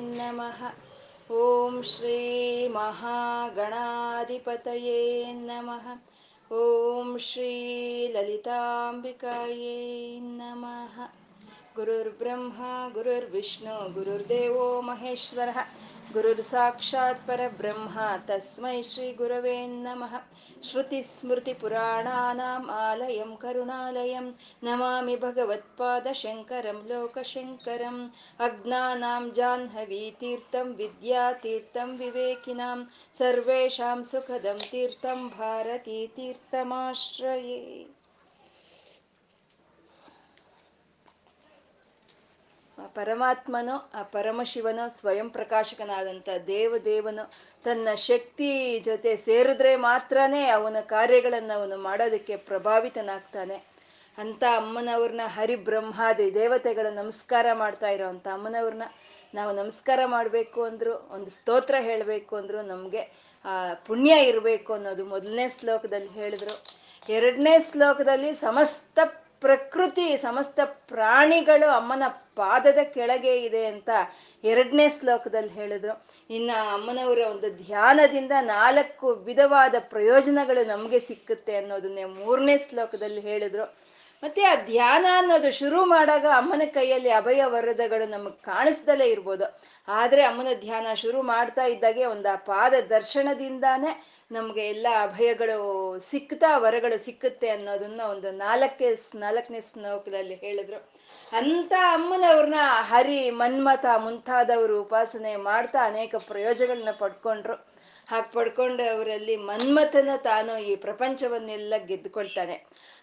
ನಮಃ. ಓಂ ಶ್ರೀ ಮಹಾಗಣಾಧಿಪತಯೇ ನಮಃ. ಓಂ ಶ್ರೀ ಲಲಿತಾಂಬಿಕಾಯೇ ನಮಃ. ಗುರುರ್ಬ್ರಹ್ಮ ಗುರುರ್ವಿಷ್ಣು ಗುರುರ್ದೇವೋ ಮಹೇಶ್ವರः. ಗುರುರ್ ಸಾಕ್ಷಾತ್ ಪರಬ್ರಹ್ಮ ತಸ್ಮೈ ಶ್ರೀ ಗುರವೇ ನಮಃ ಶ್ರುತಿಸ್ಮೃತಿಪುರಾಣಾನಾम् ಆಲಯಂ ಕರುಣಾಲಯಂ ನಮಾಮಿ ಭಗವತ್ಪಾದಶಂಕರಂ ಲೋಕಶಂಕರಂ ಅಜ್ಞಾನಾಂ ಜಾಹ್ನವೀತೀರ್ಥಂ ವಿದ್ಯಾತೀರ್ಥಂ ವಿವೇಕಿನಾಂ ಸರ್ವೇಷಾಂ ಸುಖದಂ ತೀರ್ಥಂ ಭಾರತೀ ತೀರ್ಥಮಾಶ್ರಯೇ ಪರಮಾತ್ಮನು, ಆ ಪರಮಶಿವನೋ ಸ್ವಯಂ ಪ್ರಕಾಶಕನಾದಂಥ ದೇವದೇವನು ತನ್ನ ಶಕ್ತಿ ಜೊತೆ ಸೇರಿದ್ರೆ ಮಾತ್ರನೇ ಅವನ ಕಾರ್ಯಗಳನ್ನು ಅವನು ಮಾಡೋದಕ್ಕೆ ಪ್ರಭಾವಿತನಾಗ್ತಾನೆ. ಅಂತ ಅಮ್ಮನವ್ರನ್ನ ಹರಿಬ್ರಹ್ಮಾದಿ ದೇವತೆಗಳ ನಮಸ್ಕಾರ ಮಾಡ್ತಾ ಇರೋ ಅಂಥ ಅಮ್ಮನವ್ರನ್ನ ನಾವು ನಮಸ್ಕಾರ ಮಾಡಬೇಕು ಅಂದ್ರು, ಒಂದು ಸ್ತೋತ್ರ ಹೇಳಬೇಕು ಅಂದ್ರು, ನಮಗೆ ಆ ಪುಣ್ಯ ಇರಬೇಕು ಅನ್ನೋದು ಮೊದಲನೇ ಶ್ಲೋಕದಲ್ಲಿ ಹೇಳಿದ್ರು. ಎರಡನೇ ಶ್ಲೋಕದಲ್ಲಿ ಸಮಸ್ತ ಪ್ರಕೃತಿ ಸಮಸ್ತ ಪ್ರಾಣಿಗಳು ಅಮ್ಮನ ಪಾದದ ಕೆಳಗೆ ಇದೆ ಅಂತ ಎರಡನೇ ಶ್ಲೋಕದಲ್ಲಿ ಹೇಳಿದ್ರು. ಇನ್ನ ಅಮ್ಮನವರ ಒಂದು ಧ್ಯಾನದಿಂದ ನಾಲ್ಕು ವಿಧವಾದ ಪ್ರಯೋಜನಗಳು ನಮಗೆ ಸಿಕ್ಕುತ್ತೆ ಅನ್ನೋದನ್ನೇ ಮೂರನೇ ಶ್ಲೋಕದಲ್ಲಿ ಹೇಳಿದ್ರು. ಮತ್ತೆ ಆ ಧ್ಯಾನ ಅನ್ನೋದು ಶುರು ಮಾಡಾಗ ಅಮ್ಮನ ಕೈಯಲ್ಲಿ ಅಭಯ ವರದಗಳು ನಮಗೆ ಕಾಣಿಸ್ದಲೇ ಇರ್ಬೋದು. ಆದ್ರೆ ಅಮ್ಮನ ಧ್ಯಾನ ಶುರು ಮಾಡ್ತಾ ಇದ್ದಾಗೆ ಒಂದು ಆ ಪಾದ ದರ್ಶನದಿಂದಾನೇ ನಮ್ಗೆ ಎಲ್ಲ ಅಭಯಗಳು ಸಿಕ್ತಾ, ವರಗಳು ಸಿಕ್ಕುತ್ತೆ ಅನ್ನೋದನ್ನ ಒಂದು ನಾಲ್ಕೇ ನಾಲ್ಕನೇ ಶ್ಲೋಕದಲ್ಲಿ ಹೇಳಿದ್ರು. ಅಂತ ಅಮ್ಮನವ್ರನ್ನ ಹರಿ ಮನ್ಮಥ ಮುಂತಾದವರು ಉಪಾಸನೆ ಮಾಡ್ತಾ ಅನೇಕ ಪ್ರಯೋಜನಗಳನ್ನ ಪಡ್ಕೊಂಡ್ರು. ಹಾಗೆ ಪಡ್ಕೊಂಡು ಅವರಲ್ಲಿ ಮನ್ಮಥನ ತಾನು ಈ ಪ್ರಪಂಚವನ್ನೆಲ್ಲ ಗೆದ್ಕೊಳ್ತಾನೆ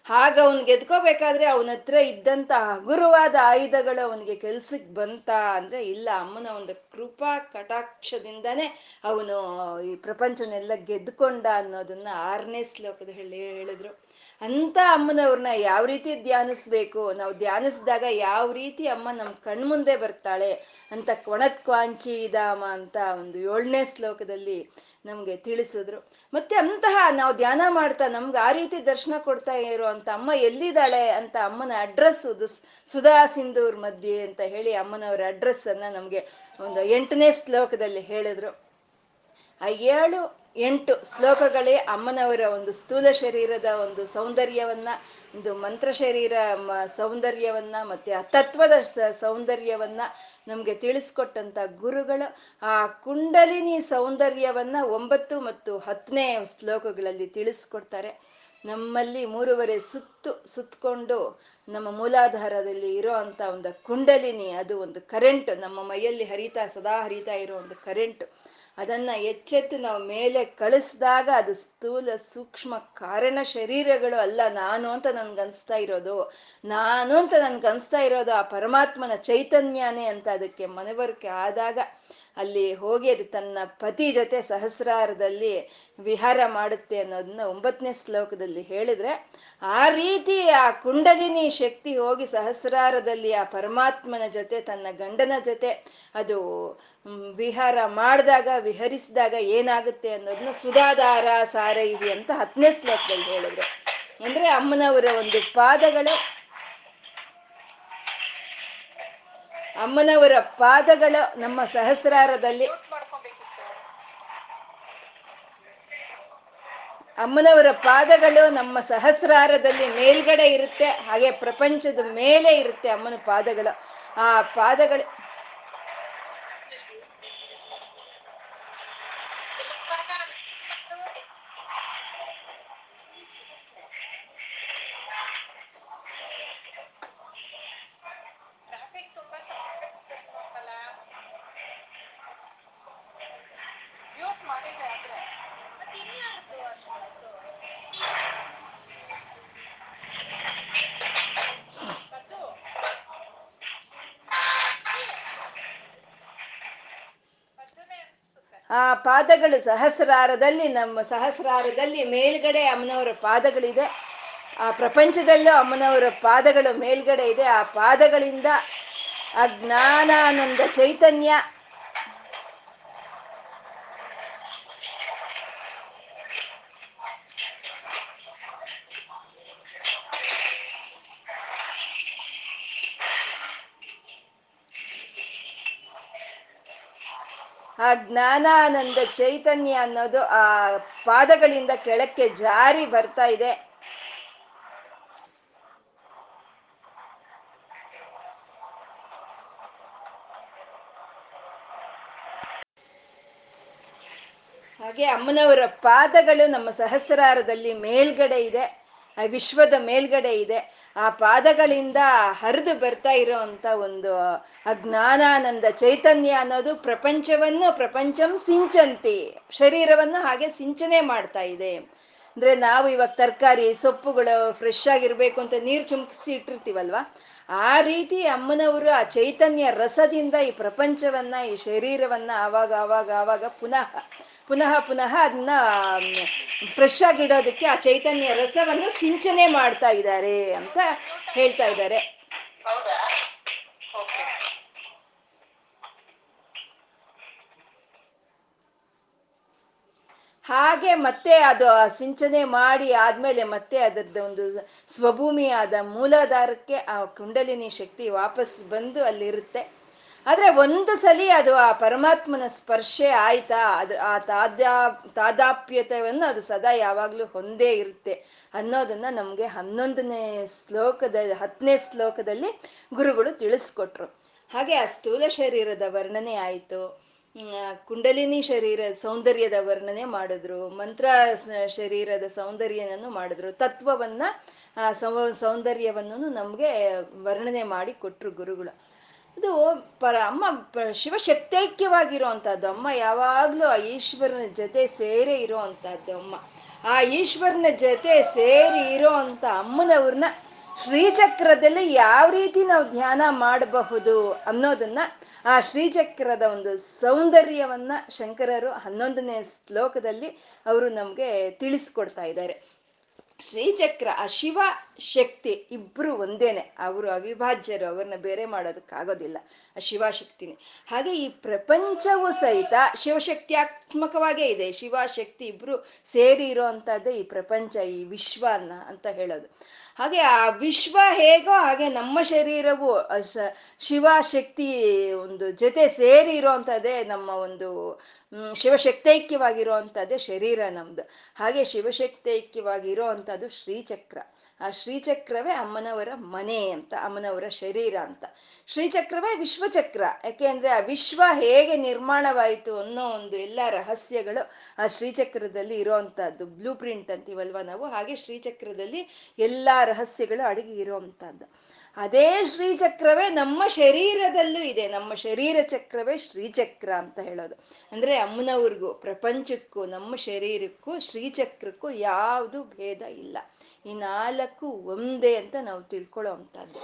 ಹಾಗ ಅವನ್ ಗೆದ್ಕೋಬೇಕಾದ್ರೆ ಅವನ ಹತ್ರ ಇದ್ದಂತ ಹಗುರವಾದ ಆಯುಧಗಳು ಅವನಿಗೆ ಕೆಲ್ಸಕ್ಕೆ ಬಂತ ಅಂದ್ರೆ ಇಲ್ಲ, ಅಮ್ಮನ ಒಂದು ಕೃಪಾ ಕಟಾಕ್ಷದಿಂದಾನೇ ಅವನು ಈ ಪ್ರಪಂಚನೆಲ್ಲ ಗೆದ್ಕೊಂಡ ಅನ್ನೋದನ್ನ ಆರನೇ ಶ್ಲೋಕದ ಹೇಳಿ ಹೇಳಿದ್ರು. ಅಂತ ಅಮ್ಮನವ್ರನ್ನ ಯಾವ ರೀತಿ ಧ್ಯಾನಿಸ್ಬೇಕು? ನಾವು ಧ್ಯಾನಿಸಿದಾಗ ಯಾವ ರೀತಿ ಅಮ್ಮ ನಮ್ಮ ಕಣ್ಮುಂದೆ ಬರ್ತಾಳೆ ಅಂತ ಕೊಣತ್ ಕ್ವಾಂಚಿ ಧಾಮ ಅಂತ ಒಂದು ಏಳನೇ ಶ್ಲೋಕದಲ್ಲಿ ನಮ್ಗೆ ತಿಳಿಸಿದ್ರು. ಮತ್ತೆ ಅಂತಹ ನಾವು ಧ್ಯಾನ ಮಾಡ್ತಾ ನಮ್ಗೆ ಆ ರೀತಿ ದರ್ಶನ ಕೊಡ್ತಾ ಇರೋ ಅಮ್ಮ ಎಲ್ಲಿದ್ದಾಳೆ ಅಂತ ಅಮ್ಮನ ಅಡ್ರೆಸ್ ಸುಧಾ ಸಿಂಧೂರ್ ಮಧ್ಯೆ ಅಂತ ಹೇಳಿ ಅಮ್ಮನವರ ಅಡ್ರೆಸ್ ಅನ್ನ ನಮ್ಗೆ ಒಂದು ಎಂಟನೇ ಶ್ಲೋಕದಲ್ಲಿ ಹೇಳಿದ್ರು. ಆ ಏಳು, ಎಂಟು ಶ್ಲೋಕಗಳೇ ಅಮ್ಮನವರ ಒಂದು ಸ್ಥೂಲ ಶರೀರದ ಒಂದು ಸೌಂದರ್ಯವನ್ನ ಒಂದು ಮಂತ್ರ ಶರೀರ ಸೌಂದರ್ಯವನ್ನ ಮತ್ತೆ ಆ ತತ್ವದ ಸೌಂದರ್ಯವನ್ನ ನಮ್ಗೆ ತಿಳಿಸ್ಕೊಟ್ಟಂತ ಗುರುಗಳು ಆ ಕುಂಡಲಿನಿ ಸೌಂದರ್ಯವನ್ನ ಒಂಬತ್ತು ಮತ್ತು ಹತ್ತನೇ ಶ್ಲೋಕಗಳಲ್ಲಿ ತಿಳಿಸ್ಕೊಡ್ತಾರೆ. ನಮ್ಮಲ್ಲಿ ಮೂರುವರೆ ಸುತ್ತು ಸುತ್ತಕೊಂಡು ನಮ್ಮ ಮೂಲಾಧಾರದಲ್ಲಿ ಇರೋ ಅಂತ ಒಂದು ಕುಂಡಲಿನಿ, ಅದು ಒಂದು ಕರೆಂಟ್ ನಮ್ಮ ಮೈಯಲ್ಲಿ ಹರಿತಾ, ಸದಾ ಹರಿತಾ ಇರೋ ಒಂದು ಕರೆಂಟ್ ಅದನ್ನ ಎಚ್ಚೆತ್ತು ನಾವು ಮೇಲೆ ಕಳಿಸಿದಾಗ ಅದು ಸ್ಥೂಲ ಸೂಕ್ಷ್ಮ ಕಾರಣ ಶರೀರಗಳು ಅಲ್ಲ, ನಾನು ಅಂತ ನನ್ಗನ್ಸ್ತಾ ಇರೋದು. ನಾನು ಅಂತ ನನ್ಗನ್ಸ್ತಾ ಇರೋದು ಆ ಪರಮಾತ್ಮನ ಚೈತನ್ಯನೇ ಅಂತ ಅದಕ್ಕೆ ಮನವರಿಕೆ ಆದಾಗ ಅಲ್ಲಿ ಹೋಗಿ ಅದು ತನ್ನ ಪತಿ ಜೊತೆ ಸಹಸ್ರಾರದಲ್ಲಿ ವಿಹಾರ ಮಾಡುತ್ತೆ ಅನ್ನೋದನ್ನ ಒಂಬತ್ತನೇ ಶ್ಲೋಕದಲ್ಲಿ ಹೇಳಿದ್ರೆ, ಆ ರೀತಿ ಆ ಕುಂಡಲಿನಿ ಶಕ್ತಿ ಹೋಗಿ ಸಹಸ್ರಾರದಲ್ಲಿ ಆ ಪರಮಾತ್ಮನ ಜೊತೆ, ತನ್ನ ಗಂಡನ ಜೊತೆ ಅದು ವಿಹಾರ ಮಾಡಿದಾಗ, ವಿಹರಿಸಿದಾಗ ಏನಾಗುತ್ತೆ ಅನ್ನೋದನ್ನ ಸುಧಾಧಾರ ಸಾರೈವಿ ಅಂತ ಹತ್ತನೇ ಶ್ಲೋಕದಲ್ಲಿ ಹೇಳಿದ್ರು. ಅಂದ್ರೆ ಅಮ್ಮನವರ ಒಂದು ಪಾದಗಳು ಅಮ್ಮನವರ ಪಾದಗಳು ನಮ್ಮ ಸಹಸ್ರಾರದಲ್ಲಿ ಅಮ್ಮನವರ ಪಾದಗಳು ನಮ್ಮ ಸಹಸ್ರಾರದಲ್ಲಿ ಮೇಲ್ಗಡೆ ಇರುತ್ತೆ, ಹಾಗೆ ಪ್ರಪಂಚದ ಮೇಲೆ ಇರುತ್ತೆ ಅಮ್ಮನ ಪಾದಗಳು. ಆ ಪಾದಗಳು ಆ ಪಾದಗಳು ಸಹಸ್ರಾರದಲ್ಲಿ, ನಮ್ಮ ಸಹಸ್ರಾರದಲ್ಲಿ ಮೇಲ್ಗಡೆ ಅಮ್ಮನವರ ಪಾದಗಳಿದೆ. ಆ ಪ್ರಪಂಚದಲ್ಲೂ ಅಮ್ಮನವರ ಪಾದಗಳು ಮೇಲ್ಗಡೆ ಇದೆ. ಆ ಪಾದಗಳಿಂದ ಆ ಜ್ಞಾನಾನಂದ ಚೈತನ್ಯ ಜ್ಞಾನಾನಂದ ಚೈತನ್ಯ ಅನ್ನೋದು ಆ ಪಾದಗಳಿಂದ ಕೆಳಕ್ಕೆ ಜಾರಿ ಬರ್ತಾ ಇದೆ. ಹಾಗೆ ಅಮ್ಮನವರ ಪಾದಗಳು ನಮ್ಮ ಸಹಸ್ರಾರದಲ್ಲಿ ಮೇಲ್ಗಡೆ ಇದೆ. ವಿಶ್ವದ ಮೇಲ್ಗಡೆ ಇದೆ. ಆ ಪಾದಗಳಿಂದ ಹರಿದು ಬರ್ತಾ ಇರೋವಂಥ ಒಂದು ಅಜ್ಞಾನಾನಂದ ಚೈತನ್ಯ ಅನ್ನೋದು ಪ್ರಪಂಚವನ್ನು ಪ್ರಪಂಚಂ ಸಿಂಚಂತಿ. ಶರೀರವನ್ನು ಹಾಗೆ ಸಿಂಚನೆ ಮಾಡ್ತಾ ಇದೆ. ಅಂದ್ರೆ ನಾವು ಇವಾಗ ತರಕಾರಿ, ಸೊಪ್ಪುಗಳು ಫ್ರೆಶ್ ಆಗಿರ್ಬೇಕು ಅಂತ ನೀರು ಚುಮಕಿಸಿ ಇಟ್ಟಿರ್ತೀವಲ್ವಾ? ಆ ರೀತಿ ಅಮ್ಮನವರು ಆ ಚೈತನ್ಯ ರಸದಿಂದ ಈ ಪ್ರಪಂಚವನ್ನ, ಈ ಶರೀರವನ್ನ ಆವಾಗ ಆವಾಗ ಆವಾಗ ಪುನಃ ಪುನಃ ಪುನಃ ಅದನ್ನ ಫ್ರೆಶ್ ಆಗಿಡೋದಕ್ಕೆ ಆ ಚೈತನ್ಯ ರಸವನ್ನು ಸಿಂಚನೆ ಮಾಡ್ತಾ ಇದ್ದಾರೆ ಅಂತ ಹೇಳ್ತಾ ಇದ್ದಾರೆ ಹೌದಾ ಓಕೆ ಹಾಗೆ ಮತ್ತೆ ಅದು ಸಿಂಚನೆ ಮಾಡಿ ಆದ್ಮೇಲೆ ಮತ್ತೆ ಅದರದ್ದು ಒಂದು ಸ್ವಭೂಮಿಯಾದ ಮೂಲಾಧಾರಕ್ಕೆ ಆ ಕುಂಡಲಿನಿ ಶಕ್ತಿ ವಾಪಸ್ ಬಂದು ಅಲ್ಲಿರುತ್ತೆ. ಆದ್ರೆ ಒಂದು ಸಲಿ ಅದು ಆ ಪರಮಾತ್ಮನ ಸ್ಪರ್ಶೆ ಆಯ್ತಾ? ಅದ್ರ ಆ ತಾದ್ಯಾ, ತಾದಾಪ್ಯತೆಯನ್ನು ಅದು ಸದಾ ಯಾವಾಗ್ಲೂ ಹೊಂದೇ ಇರುತ್ತೆ ಅನ್ನೋದನ್ನ ನಮ್ಗೆ ಹನ್ನೊಂದನೇ ಶ್ಲೋಕದ, ಹತ್ತನೇ ಶ್ಲೋಕದಲ್ಲಿ ಗುರುಗಳು ತಿಳಿಸ್ಕೊಟ್ರು. ಹಾಗೆ ಆ ಸ್ಥೂಲ ಶರೀರದ ವರ್ಣನೆ ಆಯಿತು. ಕುಂಡಲಿನಿ ಶರೀರ ಸೌಂದರ್ಯದ ವರ್ಣನೆ ಮಾಡಿದ್ರು, ಮಂತ್ರ ಶರೀರದ ಸೌಂದರ್ಯನನ್ನು ಮಾಡಿದ್ರು, ತತ್ವವನ್ನ ಸೌ ಸೌಂದರ್ಯವನ್ನು ನಮ್ಗೆ ವರ್ಣನೆ ಮಾಡಿ ಕೊಟ್ರು ಗುರುಗಳು. ಇದು ಪರ, ಅಮ್ಮ ಶಿವಶಕ್ತೈಕ್ಯವಾಗಿರುವಂತಹದ್ದು ಅಮ್ಮ ಯಾವಾಗ್ಲೂ ಆ ಈಶ್ವರನ ಜೊತೆ ಸೇರೇ ಇರುವಂತಹದ್ದು ಅಮ್ಮ. ಆ ಈಶ್ವರನ ಜೊತೆ ಸೇರಿ ಇರೋ ಅಂತ ಅಮ್ಮನವ್ರನ್ನ ಶ್ರೀಚಕ್ರದಲ್ಲಿ ಯಾವ ರೀತಿ ನಾವು ಧ್ಯಾನ ಮಾಡಬಹುದು ಅನ್ನೋದನ್ನ ಆ ಶ್ರೀಚಕ್ರದ ಒಂದು ಸೌಂದರ್ಯವನ್ನ ಶಂಕರರು ಹನ್ನೊಂದನೇ ಶ್ಲೋಕದಲ್ಲಿ ಅವರು ನಮ್ಗೆ ತಿಳಿಸ್ಕೊಡ್ತಾ ಇದ್ದಾರೆ. ಶ್ರೀಚಕ್ರ ಆ ಶಿವ ಶಕ್ತಿ ಇಬ್ರು ಒಂದೇನೆ. ಅವರು ಅವಿಭಾಜ್ಯರು, ಅವ್ರನ್ನ ಬೇರೆ ಮಾಡೋದಕ್ಕಾಗೋದಿಲ್ಲ. ಆ ಶಿವಶಕ್ತಿನೇ. ಹಾಗೆ ಈ ಪ್ರಪಂಚವೂ ಸಹಿತ ಶಿವಶಕ್ತಿಯಾತ್ಮಕವಾಗೇ ಇದೆ. ಶಿವಶಕ್ತಿ ಇಬ್ರು ಸೇರಿ ಇರೋವಂಥದ್ದೇ ಈ ಪ್ರಪಂಚ, ಈ ವಿಶ್ವನ ಅಂತ ಹೇಳೋದು. ಹಾಗೆ ಆ ವಿಶ್ವ ಹೇಗೋ ಹಾಗೆ ನಮ್ಮ ಶರೀರವು ಶಿವಶಕ್ತಿ ಶಿವ ಶಕ್ತಿ ಒಂದು ಜೊತೆ ಸೇರಿ ಇರೋವಂಥದ್ದೇ ನಮ್ಮ ಒಂದು ಶಿವಶಕ್ತೈಕ್ಯವಾಗಿರುವಂಥದ್ದೇ ಶರೀರ ನಮ್ದು. ಹಾಗೆ ಶಿವಶಕ್ತೈಕ್ಯವಾಗಿರೋ ಅಂಥದ್ದು ಶ್ರೀಚಕ್ರ. ಆ ಶ್ರೀಚಕ್ರವೇ ಅಮ್ಮನವರ ಮನೆ ಅಂತ, ಅಮ್ಮನವರ ಶರೀರ ಅಂತ. ಶ್ರೀಚಕ್ರವೇ ವಿಶ್ವಚಕ್ರ. ಯಾಕೆ ಅಂದ್ರೆ ಆ ವಿಶ್ವ ಹೇಗೆ ನಿರ್ಮಾಣವಾಯಿತು ಅನ್ನೋ ಒಂದು ಎಲ್ಲ ರಹಸ್ಯಗಳು ಆ ಶ್ರೀಚಕ್ರದಲ್ಲಿ ಇರೋವಂಥದ್ದು ಬ್ಲೂ ಪ್ರಿಂಟ್ ಅಂತೀವಲ್ವ ನಾವು? ಹಾಗೆ ಶ್ರೀಚಕ್ರದಲ್ಲಿ ಎಲ್ಲ ರಹಸ್ಯಗಳು ಅಡಗಿ ಇರೋವಂಥದ್ದು ಅದೇ ಶ್ರೀಚಕ್ರವೇ ನಮ್ಮ ಶರೀರದಲ್ಲೂ ಇದೆ. ನಮ್ಮ ಶರೀರ ಚಕ್ರವೇ ಶ್ರೀಚಕ್ರ ಅಂತ ಹೇಳೋದು. ಅಂದ್ರೆ ಅಮ್ಮನವ್ರಿಗೂ, ಪ್ರಪಂಚಕ್ಕೂ, ನಮ್ಮ ಶರೀರಕ್ಕೂ, ಶ್ರೀಚಕ್ರಕ್ಕೂ ಯಾವುದು ಭೇದ ಇಲ್ಲ. ಈ ನಾಲ್ಕು ಒಂದೇ ಅಂತ ನಾವು ತಿಳ್ಕೊಳ್ಳೋ ಅಂಥದ್ದು.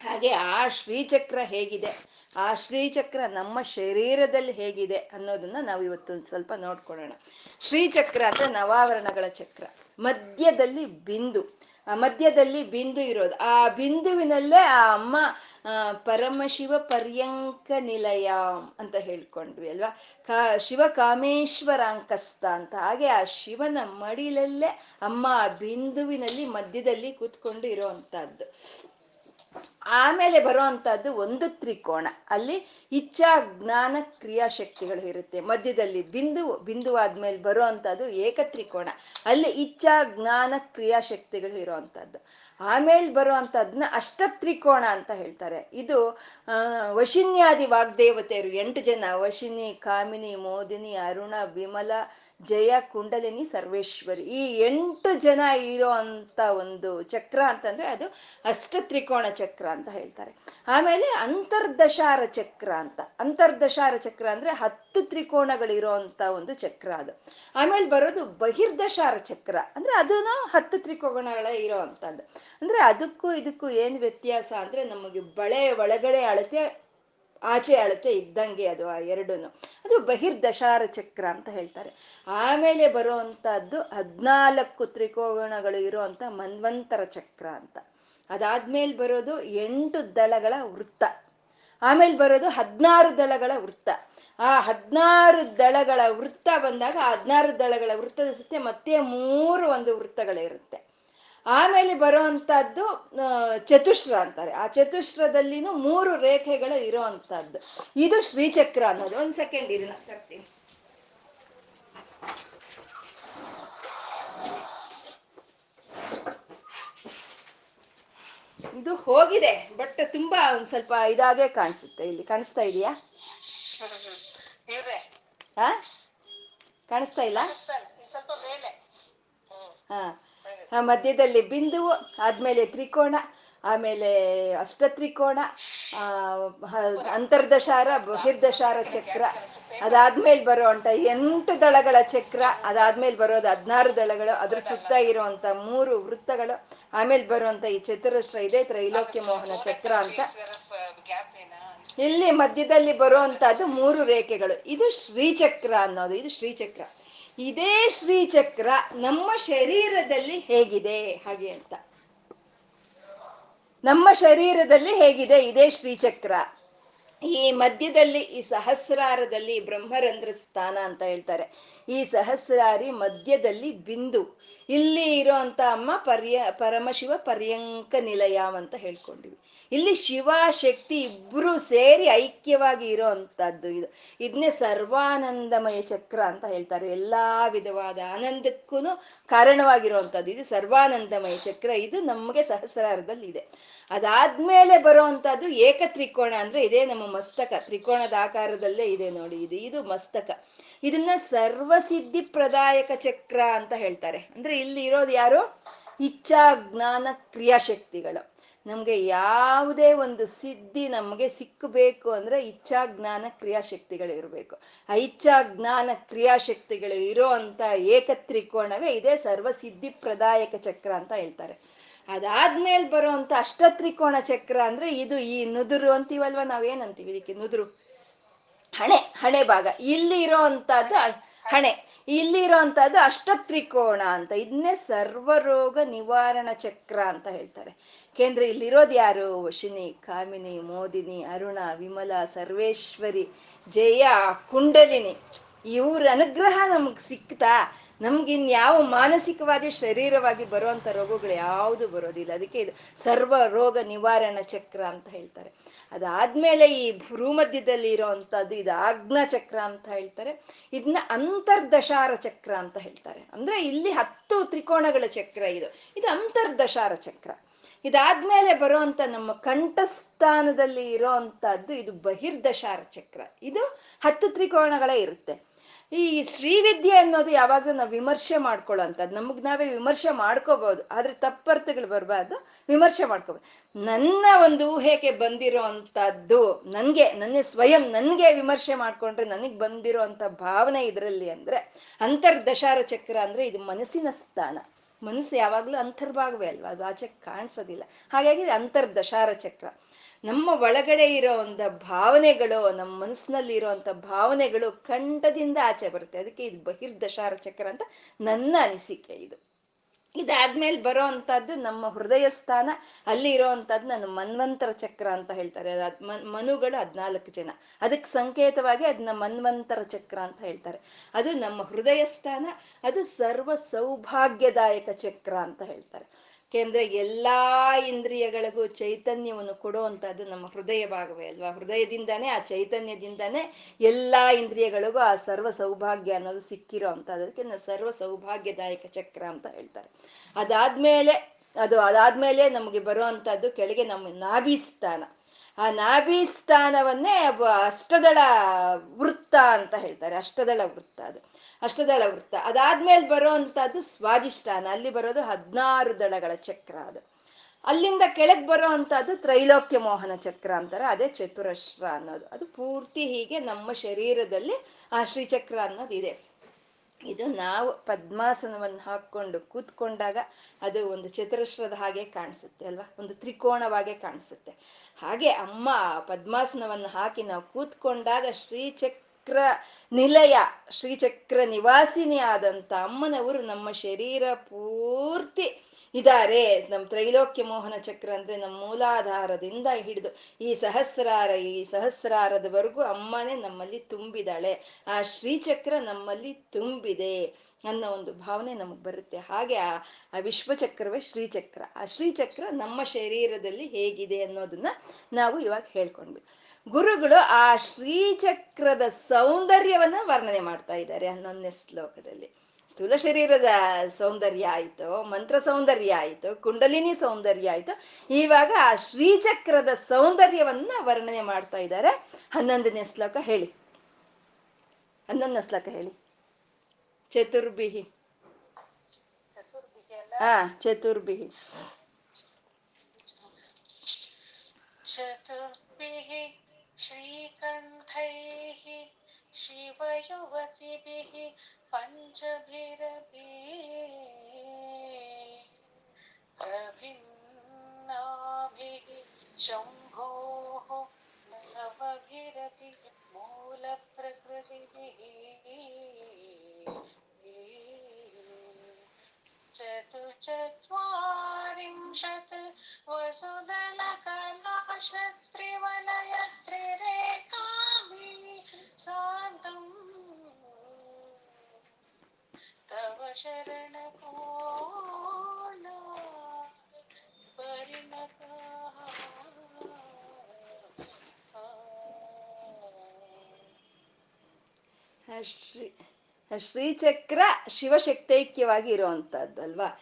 ಹಾಗೆ ಆ ಶ್ರೀಚಕ್ರ ಹೇಗಿದೆ? ಆ ಶ್ರೀಚಕ್ರ ನಮ್ಮ ಶರೀರದಲ್ಲಿ ಹೇಗಿದೆ ಅನ್ನೋದನ್ನ ನಾವು ಇವತ್ತು ಒಂದ್ ಸ್ವಲ್ಪ ನೋಡ್ಕೊಳ್ಳೋಣ. ಶ್ರೀಚಕ್ರ ಅಂದ್ರೆ ನವಾವರಣಗಳ ಚಕ್ರ. ಮಧ್ಯದಲ್ಲಿ ಬಿಂದು. ಮಧ್ಯದಲ್ಲಿ ಬಿಂದು ಇರೋದು. ಆ ಬಿಂದುವಿನಲ್ಲೇ ಆ ಅಮ್ಮ ಪರಮಶಿವ ಪರ್ಯಂಕ ನಿಲಯ ಅಂತ ಹೇಳ್ಕೊಂಡ್ವಿ ಅಲ್ವಾ? ಕಾ, ಶಿವ ಕಾಮೇಶ್ವರಾಂಕಸ್ತ ಅಂತ. ಹಾಗೆ ಆ ಶಿವನ ಮಡಿಲಲ್ಲೇ ಅಮ್ಮ ಆ ಬಿಂದುವಿನಲ್ಲಿ ಮಧ್ಯದಲ್ಲಿ ಕೂತ್ಕೊಂಡು ಇರೋವಂಥದ್ದು. ಆಮೇಲೆ ಬರುವಂತಹದ್ದು ಒಂದು ತ್ರಿಕೋಣ ಅಲ್ಲಿ ಇಚ್ಛಾ, ಜ್ಞಾನ, ಕ್ರಿಯಾಶಕ್ತಿಗಳು ಇರುತ್ತೆ. ಮಧ್ಯದಲ್ಲಿ ಬಿಂದು ಬಿಂದು ಆದ್ಮೇಲೆ ಬರುವಂತಹದ್ದು ಏಕ ತ್ರಿಕೋಣ ಅಲ್ಲಿ ಇಚ್ಛಾ, ಜ್ಞಾನ, ಕ್ರಿಯಾಶಕ್ತಿಗಳು ಇರುವಂತಹದ್ದು. ಆಮೇಲೆ ಬರುವಂತಹದ್ನ ಅಷ್ಟ ತ್ರಿಕೋಣ ಅಂತ ಹೇಳ್ತಾರೆ. ಇದು ವಶಿನ್ಯಾದಿ ವಾಗ್ದೇವತೆಯರು ಎಂಟು ಜನ. ವಶಿನಿ, ಕಾಮಿನಿ, ಮೋದಿನಿ, ಅರುಣ, ವಿಮಲ ಜಯ ಕುಂಡಲಿನಿ ಸರ್ವೇಶ್ವರಿ. ಈ ಎಂಟು ಜನ ಇರೋ ಅಂತ ಒಂದು ಚಕ್ರ ಅಂತಂದ್ರೆ ಅದು ಅಷ್ಟ ತ್ರಿಕೋಣ ಚಕ್ರ ಅಂತ ಹೇಳ್ತಾರೆ. ಆಮೇಲೆ ಅಂತರ್ದಶಾರ ಚಕ್ರ ಅಂತ. ಅಂತರ್ದಶಾರ ಚಕ್ರ ಅಂದ್ರೆ ಹತ್ತು ತ್ರಿಕೋಣಗಳಿರೋ ಅಂತ ಒಂದು ಚಕ್ರ ಅದು. ಆಮೇಲೆ ಬರೋದು ಬಹಿರ್ದಶಾರ ಚಕ್ರ. ಅಂದ್ರೆ ಅದನ್ನು ಹತ್ತು ತ್ರಿಕೋಣಗಳ ಇರೋ ಅಂತದ್ದು. ಅಂದ್ರೆ ಅದಕ್ಕೂ ಇದಕ್ಕೂ ಏನ್ ವ್ಯತ್ಯಾಸ ಅಂದ್ರೆ ನಮಗೆ ಬಳೆ ಒಳಗಡೆ ಅಳತೆ ಆಚೆ ಅಳತೆ ಇದ್ದಂಗೆ ಅದು ಆ ಎರಡೂ ಅದು ಬಹಿರ್ದಶಾರ ಚಕ್ರ ಅಂತ ಹೇಳ್ತಾರೆ. ಆಮೇಲೆ ಬರುವಂತಹದ್ದು ಹದಿನಾಲ್ಕು ತ್ರಿಕೋಣಗಳು ಇರುವಂತ ಮನ್ವಂತರ ಚಕ್ರ ಅಂತ. ಅದಾದ್ಮೇಲೆ ಬರೋದು ಎಂಟು ದಳಗಳ ವೃತ್ತ. ಆಮೇಲೆ ಬರೋದು ಹದಿನಾರು ದಳಗಳ ವೃತ್ತ. ಆ ಹದಿನಾರು ದಳಗಳ ವೃತ್ತ ಬಂದಾಗ ಆ ಹದಿನಾರು ದಳಗಳ ವೃತ್ತದ ಸುತ್ತ ಮತ್ತೆ ಮೂರು ಒಂದು ವೃತ್ತಗಳಿರುತ್ತೆ. ಆಮೇಲೆ ಬರುವಂತಹದ್ದು ಚತುಶ್ರ ಅಂತಾರೆ. ಆ ಚತುಶ್ರದಲ್ಲಿನೂ ಮೂರು ರೇಖೆಗಳು ಇರುವಂತಹದ್ದು. ಇದು ಶ್ರೀಚಕ್ರ ಅನ್ನೋದು. ಒಂದ್ ಸೆಕೆಂಡ್ ಇರಿ ನಾನು ತರ್ತೀನಿ. ಇದು ಹೋಗಿದೆ ಬಟ್ ತುಂಬಾ ಒಂದ್ ಸ್ವಲ್ಪ ಇದಾಗೆ ಕಾಣಿಸುತ್ತೆ. ಇಲ್ಲಿ ಕಾಣಿಸ್ತಾ ಇದೆಯಾ? ಕಾಣಿಸ್ತಾ ಇಲ್ಲ? ಹಾ. ಮಧ್ಯದಲ್ಲಿ ಬಿಂದುವು ಆದ್ಮೇಲೆ ತ್ರಿಕೋಣ ಆಮೇಲೆ ಅಷ್ಟತ್ರಿಕೋಣ ತ್ರಿಕೋಣ ಅಂತರ್ದಶಾರ, ಬಹಿರ್ದಶಾರ ಚಕ್ರ. ಅದಾದ್ಮೇಲೆ ಅಂತ ಎಂಟು ದಳಗಳ ಚಕ್ರ, ಅದಾದ್ಮೇಲೆ ಬರೋದು ಹದಿನಾರು ದಳಗಳು, ಅದ್ರ ಸುತ್ತ ಇರುವಂತ ಮೂರು ವೃತ್ತಗಳು, ಆಮೇಲೆ ಬರುವಂತ ಈ ಚತುರಶ್ರ ಇದೆ, ತ್ರೈಲೋಕ್ಯ ಮೋಹನ ಚಕ್ರ ಅಂತ. ಇಲ್ಲಿ ಮಧ್ಯದಲ್ಲಿ ಬರುವಂತಹದ್ದು ಮೂರು ರೇಖೆಗಳು. ಇದು ಶ್ರೀಚಕ್ರ ಅನ್ನೋದು, ಇದು ಶ್ರೀಚಕ್ರ ಇದೇ ಶ್ರೀಚಕ್ರ ನಮ್ಮ ಶರೀರದಲ್ಲಿ ಹೇಗಿದೆ? ಹಾಗೆ ಅಂತ. ನಮ್ಮ ಶರೀರದಲ್ಲಿ ಹೇಗಿದೆ? ಇದೇ ಶ್ರೀಚಕ್ರ. ಈ ಮಧ್ಯದಲ್ಲಿ, ಈ ಸಹಸ್ರಾರದಲ್ಲಿ ಬ್ರಹ್ಮರಂಧ್ರ ಸ್ಥಾನ ಅಂತ ಹೇಳ್ತಾರೆ. ಈ ಸಹಸ್ರಾರಿ ಮಧ್ಯದಲ್ಲಿ ಬಿಂದು. ಇಲ್ಲಿ ಇರೋ ಅಂತ ಅಮ್ಮ ಪರ್ಯ, ಪರಮಶಿವ ಪರ್ಯಂಕ ನಿಲಯ ಅಂತ ಹೇಳ್ಕೊಂಡಿವಿ. ಇಲ್ಲಿ ಶಿವ, ಶಕ್ತಿ ಇಬ್ರು ಸೇರಿ ಐಕ್ಯವಾಗಿ ಇರೋ ಅಂತದ್ದು ಇದು. ಇದನ್ನೇ ಸರ್ವಾನಂದಮಯ ಚಕ್ರ ಅಂತ ಹೇಳ್ತಾರೆ. ಎಲ್ಲಾ ವಿಧವಾದ ಆನಂದಕ್ಕೂ ಕಾರಣವಾಗಿರುವಂಥದ್ದು ಇದು ಸರ್ವಾನಂದಮಯ ಚಕ್ರ. ಇದು ನಮಗೆ ಸಹಸ್ರಾರದಲ್ಲಿ ಇದೆ. ಅದಾದ್ಮೇಲೆ ಬರುವಂತಹದ್ದು ಏಕ ತ್ರಿಕೋಣ ಅಂದ್ರೆ ಇದೇ ನಮ್ಮ ಮಸ್ತಕ. ತ್ರಿಕೋಣದ ಆಕಾರದಲ್ಲೇ ಇದೆ ನೋಡಿ, ಇದು ಇದು ಮಸ್ತಕ. ಇದನ್ನ ಸರ್ವಸಿದ್ಧಿ ಪ್ರದಾಯಕ ಚಕ್ರ ಅಂತ ಹೇಳ್ತಾರೆ. ಅಂದ್ರೆ ಇಲ್ಲಿ ಇರೋದು ಯಾರು? ಇಚ್ಛಾ, ಜ್ಞಾನ, ಕ್ರಿಯಾಶಕ್ತಿಗಳು. ನಮ್ಗೆ ಯಾವುದೇ ಒಂದು ಸಿದ್ಧಿ ನಮಗೆ ಸಿಕ್ಕಬೇಕು ಅಂದ್ರೆ ಇಚ್ಛಾ, ಜ್ಞಾನ, ಕ್ರಿಯಾಶಕ್ತಿಗಳು ಇರಬೇಕು. ಆ ಇಚ್ಛಾ ಜ್ಞಾನ, ಕ್ರಿಯಾಶಕ್ತಿಗಳು ಇರೋ ಅಂತ ಏಕತ್ರಿಕೋಣವೇ ಇದೇ ಸರ್ವಸಿದ್ಧಿ ಪ್ರದಾಯಕ ಚಕ್ರ ಅಂತ ಹೇಳ್ತಾರೆ. ಅದಾದ್ಮೇಲೆ ಬರುವಂತ ಅಷ್ಟತ್ರಿಕೋಣ ಚಕ್ರ ಅಂದ್ರೆ ಇದು ಈ ನುದುರು ಅಂತೀವಲ್ವ ನಾವೇನಂತೀವಿ? ಇದಕ್ಕೆ ನುದುರು. ಹಣೆ ಹಣೆ ಭಾಗ. ಇಲ್ಲಿ ಇರೋವಂಥದ್ದು ಹಣೆ. ಇಲ್ಲಿ ಇರೋವಂಥದ್ದು ಅಷ್ಟತ್ರಿಕೋಣ ಅಂತ. ಇದನ್ನೇ ಸರ್ವರೋಗ ನಿವಾರಣ ಚಕ್ರ ಅಂತ ಹೇಳ್ತಾರೆ. ಕೇಂದ್ರ ಇಲ್ಲಿರೋದು ಯಾರು? ವಶಿನಿ, ಕಾಮಿನಿ, ಮೋದಿನಿ, ಅರುಣ, ವಿಮಲ, ಸರ್ವೇಶ್ವರಿ, ಜಯ, ಕುಂಡಲಿನಿ. ಇವ್ರ ಅನುಗ್ರಹ ನಮ್ಗೆ ಸಿಕ್ತಾ, ನಮ್ಗೆ ಇನ್ಯಾವ ಮಾನಸಿಕವಾಗಿ ಶರೀರವಾಗಿ ಬರುವಂತ ರೋಗಗಳು ಯಾವುದು ಬರೋದಿಲ್ಲ. ಅದಕ್ಕೆ ಇದು ಸರ್ವ ರೋಗ ನಿವಾರಣ ಚಕ್ರ ಅಂತ ಹೇಳ್ತಾರೆ. ಅದಾದ್ಮೇಲೆ ಈ ಭೂಮಧ್ಯದಲ್ಲಿ ಇರೋವಂಥದ್ದು ಇದು ಆಜ್ಞಾ ಚಕ್ರ ಅಂತ ಹೇಳ್ತಾರೆ. ಇದನ್ನ ಅಂತರ್ದಶಾರ ಚಕ್ರ ಅಂತ ಹೇಳ್ತಾರೆ. ಅಂದ್ರೆ ಇಲ್ಲಿ ಹತ್ತು ತ್ರಿಕೋಣಗಳ ಚಕ್ರ ಇದು. ಇದು ಅಂತರ್ದಶಾರ ಚಕ್ರ. ಇದಾದ್ಮೇಲೆ ಬರುವಂತ ನಮ್ಮ ಕಂಠಸ್ಥಾನದಲ್ಲಿ ಇರೋವಂಥದ್ದು ಇದು ಬಹಿರ್ದಶಾರ ಚಕ್ರ. ಇದು ಹತ್ತು ತ್ರಿಕೋಣಗಳೇ ಇರುತ್ತೆ. ಈ ಶ್ರೀವಿದ್ಯೆ ಅನ್ನೋದು ಯಾವಾಗಲೂ ನಾವು ವಿಮರ್ಶೆ ಮಾಡ್ಕೊಳ್ಳೋಂಥದ್ದು. ನಮಗ್ ನಾವೇ ವಿಮರ್ಶೆ ಮಾಡ್ಕೋಬಹುದು ಆದ್ರೆ ತಪ್ಪರ್ಥಗಳು ಬರಬಾರ್ದು, ವಿಮರ್ಶೆ ಮಾಡ್ಕೋಬಹುದು ನನ್ನ ಒಂದು ಊಹೆಗೆ ಬಂದಿರೋ ಅಂಥದ್ದು ನನಗೆ, ನನ್ನ ಸ್ವಯಂ ನನಗೆ ವಿಮರ್ಶೆ ಮಾಡ್ಕೊಂಡ್ರೆ ನನಗೆ ಬಂದಿರೋ ಅಂಥ ಭಾವನೆ ಇದರಲ್ಲಿ ಅಂದ್ರೆ ಅಂತರ್ದಶಾರ ಚಕ್ರ ಅಂದ್ರೆ ಇದು ಮನಸ್ಸಿನ ಸ್ಥಾನ. ಮನಸ್ಸು ಯಾವಾಗಲೂ ಅಂತರ್ಭಾಗವೇ ಅಲ್ವಾ? ಅದು ಆಚೆ ಕಾಣಿಸೋದಿಲ್ಲ. ಹಾಗಾಗಿ ಅಂತರ್ದಶಾರ ಚಕ್ರ. ನಮ್ಮ ಒಳಗಡೆ ಇರೋ ಒಂದು ಭಾವನೆಗಳು, ನಮ್ಮ ಮನಸ್ಸಿನಲ್ಲಿ ಇರುವಂತ ಭಾವನೆಗಳು ಕಂಠದಿಂದ ಆಚೆ ಬರುತ್ತೆ. ಅದಕ್ಕೆ ಇದು ಬಹಿರ್ದಶಾರ ಚಕ್ರ ಅಂತ ನನ್ನ ಅನಿಸಿಕೆ ಇದು. ಇದಾದ್ಮೇಲೆ ಬರೋ ಅಂಥದ್ದು ನಮ್ಮ ಹೃದಯ ಸ್ಥಾನ, ಅಲ್ಲಿ ಇರೋವಂಥದ್ದು ನನ್ನ ಮನ್ವಂತರ ಚಕ್ರ ಅಂತ ಹೇಳ್ತಾರೆ. ಅದ್ ಮನ್, ಮನುಗಳು ಹದ್ನಾಲ್ಕು ಜನ. ಅದಕ್ಕೆ ಸಂಕೇತವಾಗಿ ಅದನ್ನ ಮನ್ವಂತರ ಚಕ್ರ ಅಂತ ಹೇಳ್ತಾರೆ. ಅದು ನಮ್ಮ ಹೃದಯ ಸ್ಥಾನ, ಅದು ಸರ್ವ ಸೌಭಾಗ್ಯದಾಯಕ ಚಕ್ರ ಅಂತ ಹೇಳ್ತಾರೆ. ಯಾಕೆಂದ್ರೆ ಎಲ್ಲಾ ಇಂದ್ರಿಯಗಳಿಗೂ ಚೈತನ್ಯವನ್ನು ಕೊಡುವಂಥದ್ದು ನಮ್ಮ ಹೃದಯ ಭಾಗವೇ ಅಲ್ವಾ? ಹೃದಯದಿಂದಾನೇ, ಆ ಚೈತನ್ಯದಿಂದಾನೇ ಎಲ್ಲಾ ಇಂದ್ರಿಯಗಳಿಗೂ ಆ ಸರ್ವ ಸೌಭಾಗ್ಯ ಅನ್ನೋದು ಸಿಕ್ಕಿರೋ ಅಂತ ಅದಕ್ಕೆ ಸರ್ವ ಸೌಭಾಗ್ಯದಾಯಕ ಚಕ್ರ ಅಂತ ಹೇಳ್ತಾರೆ. ಅದಾದ್ಮೇಲೆ, ಅದು ಅದಾದ್ಮೇಲೆ ನಮಗೆ ಬರುವಂತದ್ದು ಕೆಳಗೆ ನಮ್ಮ ನಾಭಿ ಸ್ಥಾನ ಆ ನಾಭಿ ಸ್ಥಾನವನ್ನೇ ಅಷ್ಟದಳ ವೃತ್ತ ಅಂತ ಹೇಳ್ತಾರೆ. ಅಷ್ಟದಳ ವೃತ್ತ ಅದು. ಅಷ್ಟದಳ ವೃತ್ತ. ಅದಾದ್ಮೇಲೆ ಬರುವಂತದ್ದು ಸ್ವಾದಿಷ್ಠಾನ ಅಲ್ಲಿ ಬರೋದು ಹದಿನಾರು ದಳಗಳ ಚಕ್ರ ಅದು. ಅಲ್ಲಿಂದ ಕೆಳಗೆ ಬರೋ ಅಂಥದ್ದು ತ್ರೈಲೋಕ್ಯ ಮೋಹನ ಚಕ್ರ ಅಂತಾರೆ. ಅದೇ ಚತುರಶ್ರ ಅನ್ನೋದು. ಅದು ಪೂರ್ತಿ ಹೀಗೆ ನಮ್ಮ ಶರೀರದಲ್ಲಿ ಆ ಶ್ರೀಚಕ್ರ ಅನ್ನೋದು ಇದೆ. ಇದು ನಾವು ಪದ್ಮಾಸನವನ್ನು ಹಾಕ್ಕೊಂಡು ಕೂತ್ಕೊಂಡಾಗ ಅದು ಒಂದು ಚತುರಶ್ರದ ಹಾಗೆ ಕಾಣಿಸುತ್ತೆ ಅಲ್ವಾ? ಒಂದು ತ್ರಿಕೋಣವಾಗೆ ಕಾಣಿಸುತ್ತೆ. ಹಾಗೆ ಅಮ್ಮ ಪದ್ಮಾಸನವನ್ನು ಹಾಕಿ ನಾವು ಕೂತ್ಕೊಂಡಾಗ ಶ್ರೀಚಕ್ರ ನಿಲಯ, ಶ್ರೀಚಕ್ರ ನಿವಾಸಿನಿ ಆದಂತ ಅಮ್ಮನವರು ನಮ್ಮ ಶರೀರ ಪೂರ್ತಿ ಇದಾರೆ ನಮ್ಮ ತ್ರೈಲೋಕ್ಯ ಮೋಹನ ಚಕ್ರ ಅಂದ್ರೆ ನಮ್ಮ ಮೂಲಾಧಾರದಿಂದ ಹಿಡಿದು ಈ ಸಹಸ್ರಾರ, ಈ ಸಹಸ್ರಾರದವರೆಗೂ ಅಮ್ಮನೇ ನಮ್ಮಲ್ಲಿ ತುಂಬಿದಾಳೆ ಆ ಶ್ರೀಚಕ್ರ ನಮ್ಮಲ್ಲಿ ತುಂಬಿದೆ ಅನ್ನೋ ಒಂದು ಭಾವನೆ ನಮಗೆ ಬರುತ್ತೆ. ಹಾಗೆ ಆ ಆ ವಿಶ್ವಚಕ್ರವೇ ಶ್ರೀಚಕ್ರ. ಆ ಶ್ರೀಚಕ್ರ ನಮ್ಮ ಶರೀರದಲ್ಲಿ ಹೇಗಿದೆ ಅನ್ನೋದನ್ನ ನಾವು ಇವಾಗ ಹೇಳ್ಕೊಂಡ್ವಿ. ಗುರುಗಳು ಆ ಶ್ರೀಚಕ್ರದ ಸೌಂದರ್ಯವನ್ನ ವರ್ಣನೆ ಮಾಡ್ತಾ ಇದ್ದಾರೆ ಹನ್ನೊಂದನೇ ಶ್ಲೋಕದಲ್ಲಿ. ಸ್ಥೂಲ ಶರೀರದ ಸೌಂದರ್ಯ ಆಯಿತು, ಮಂತ್ರ ಸೌಂದರ್ಯ ಆಯಿತು, ಕುಂಡಲಿನಿ ಸೌಂದರ್ಯ ಆಯಿತು. ಇವಾಗ ಆ ಶ್ರೀಚಕ್ರದ ಸೌಂದರ್ಯವನ್ನ ವರ್ಣನೆ ಮಾಡ್ತಾ ಇದ್ದಾರೆ. ಹನ್ನೊಂದನೇ ಶ್ಲೋಕ ಹೇಳಿ. ಹನ್ನೊಂದನೇ ಶ್ಲೋಕ ಹೇಳಿ. ಚತುರ್ಬಿಹಿ ಹಾ ಚತುರ್ಬಿಹಿ ಚತುರ್ಭಿಹಿ श्रीकण्ठैः शिवयुवतिभिः पञ्चभिरपि प्रभिन्नाभिः शम्भोः नवभिरपि मूलप्रकृतिभिः। चतुश्चत्वारिंशत् वसुदलकलाश्रत्रिवलयत्रिरेकाभि सान्तम् तव शरणपोला श्री ಶ್ರೀಚಕ್ರ ಶಿವಶಕ್ತೈಕ್ಯವಾಗಿ ಇರುವಂತಹದ್ದು ಅಲ್ವಾ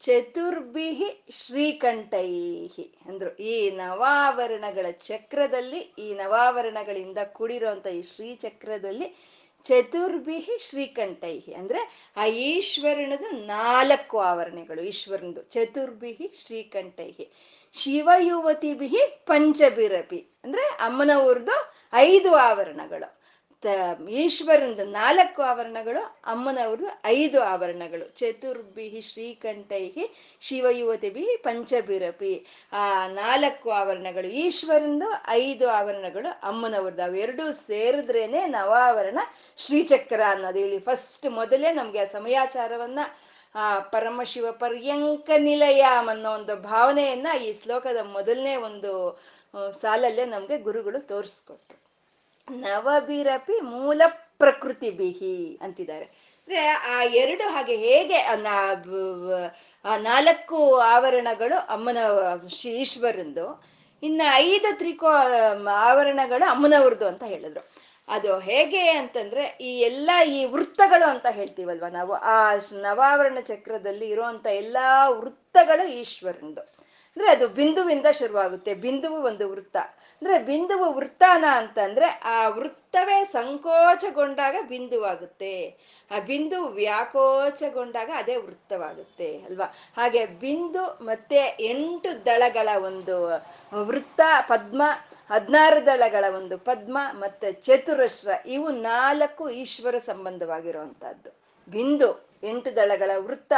ಚತುರ್ಭಿಹಿ ಶ್ರೀಕಂಠೈಹಿ ಅಂದ್ರು. ಈ ನವಾವರಣಗಳ ಚಕ್ರದಲ್ಲಿ, ಈ ನವಾವರಣಗಳಿಂದ ಕೂಡಿರುವಂತ ಈ ಶ್ರೀಚಕ್ರದಲ್ಲಿ ಚತುರ್ಭಿಹಿ ಶ್ರೀಕಂಠೈಹಿ ಅಂದ್ರೆ ಆ ಈಶ್ವರನದು ನಾಲ್ಕು ಆವರಣಗಳು. ಈಶ್ವರನದು ಚತುರ್ಭಿಹಿ ಶ್ರೀಕಂಠೈಹಿ, ಶಿವಯುವತಿಭಿಹಿ ಪಂಚಬಿರಪಿ ಅಂದ್ರೆ ಅಮ್ಮನವ್ರದ್ದು ಐದು ಆವರಣಗಳು. ತ ನಾಲ್ಕು ಆವರಣಗಳು, ಅಮ್ಮನವ್ರದ್ದು ಐದು ಆವರಣಗಳು. ಚತುರ್ಭಿಹಿ ಶ್ರೀಕಂಠೈಹಿ ಶಿವಯುವತಿಭಿ ಪಂಚಬಿರಪಿ ಆ ನಾಲ್ಕು ಆವರಣಗಳು, ಈಶ್ವರನದು ಐದು ಆವರಣಗಳು, ಅಮ್ಮನವ್ರದ್ದು. ಅವೆರಡೂ ಸೇರಿದ್ರೇನೆ ನವಾವರಣ ಶ್ರೀಚಕ್ರ ಅನ್ನೋದು. ಇಲ್ಲಿ ಫಸ್ಟ್ ಮೊದಲೇ ನಮ್ಗೆ ಆ ಸಮಯಾಚಾರವನ್ನ, ಆ ಪರಮಶಿವ ಪರ್ಯಂಕ ನಿಲಯಂ ಅನ್ನೋ ಒಂದು ಭಾವನೆಯನ್ನ ಈ ಶ್ಲೋಕದ ಮೊದಲನೇ ಒಂದು ಸಾಲಲ್ಲೇ ನಮ್ಗೆ ಗುರುಗಳು ತೋರಿಸ್ಕೊಟ್ರು. ನವಬಿರಪಿ ಮೂಲ ಪ್ರಕೃತಿ ಬಿಹಿ ಅಂತಿದ್ದಾರೆ. ಅಂದ್ರೆ ಆ ಎರಡು ಹಾಗೆ ಹೇಗೆ ಆ ನಾಲ್ಕು ಆವರಣಗಳು ಅಮ್ಮನ ಈಶ್ವರಂದು, ಇನ್ನ ಐದು ತ್ರಿಕೋ ಆವರಣಗಳು ಅಮ್ಮನವ್ರದ್ದು ಅಂತ ಹೇಳಿದ್ರು. ಅದು ಹೇಗೆ ಅಂತಂದ್ರೆ ಈ ಎಲ್ಲ ಈ ವೃತ್ತಗಳು ಅಂತ ಹೇಳ್ತೀವಲ್ವ ನಾವು, ಆ ನವಾವರಣ ಚಕ್ರದಲ್ಲಿ ಇರುವಂತ ಎಲ್ಲಾ ವೃತ್ತಗಳು ಈಶ್ವರಂದು. ಅಂದ್ರೆ ಅದು ಬಿಂದುವಿಂದ ಶುರುವಾಗುತ್ತೆ. ಬಿಂದುವು ಒಂದು ವೃತ್ತ. ಅಂದ್ರೆ ಬಿಂದುವು ವೃತ್ತಾನ ಅಂತಂದ್ರೆ ಆ ವೃತ್ತವೇ ಸಂಕೋಚಗೊಂಡಾಗ ಬಿಂದುವಾಗುತ್ತೆ. ಆ ಬಿಂದು ವ್ಯಾಕೋಚಗೊಂಡಾಗ ಅದೇ ವೃತ್ತವಾಗುತ್ತೆ, ಅಲ್ವಾ? ಹಾಗೆ ಬಿಂದು ಮತ್ತೆ ಎಂಟು ದಳಗಳ ಒಂದು ವೃತ್ತ, ಪದ್ಮ, ಹದಿನಾರು ದಳಗಳ ಒಂದು ಪದ್ಮ ಮತ್ತೆ ಚತುರಶ್ರ, ಇವು ನಾಲ್ಕು ಈಶ್ವರ ಸಂಬಂಧವಾಗಿರುವಂತಹದ್ದು. ಬಿಂದು ಎಂಟು ದಳಗಳ ವೃತ್ತ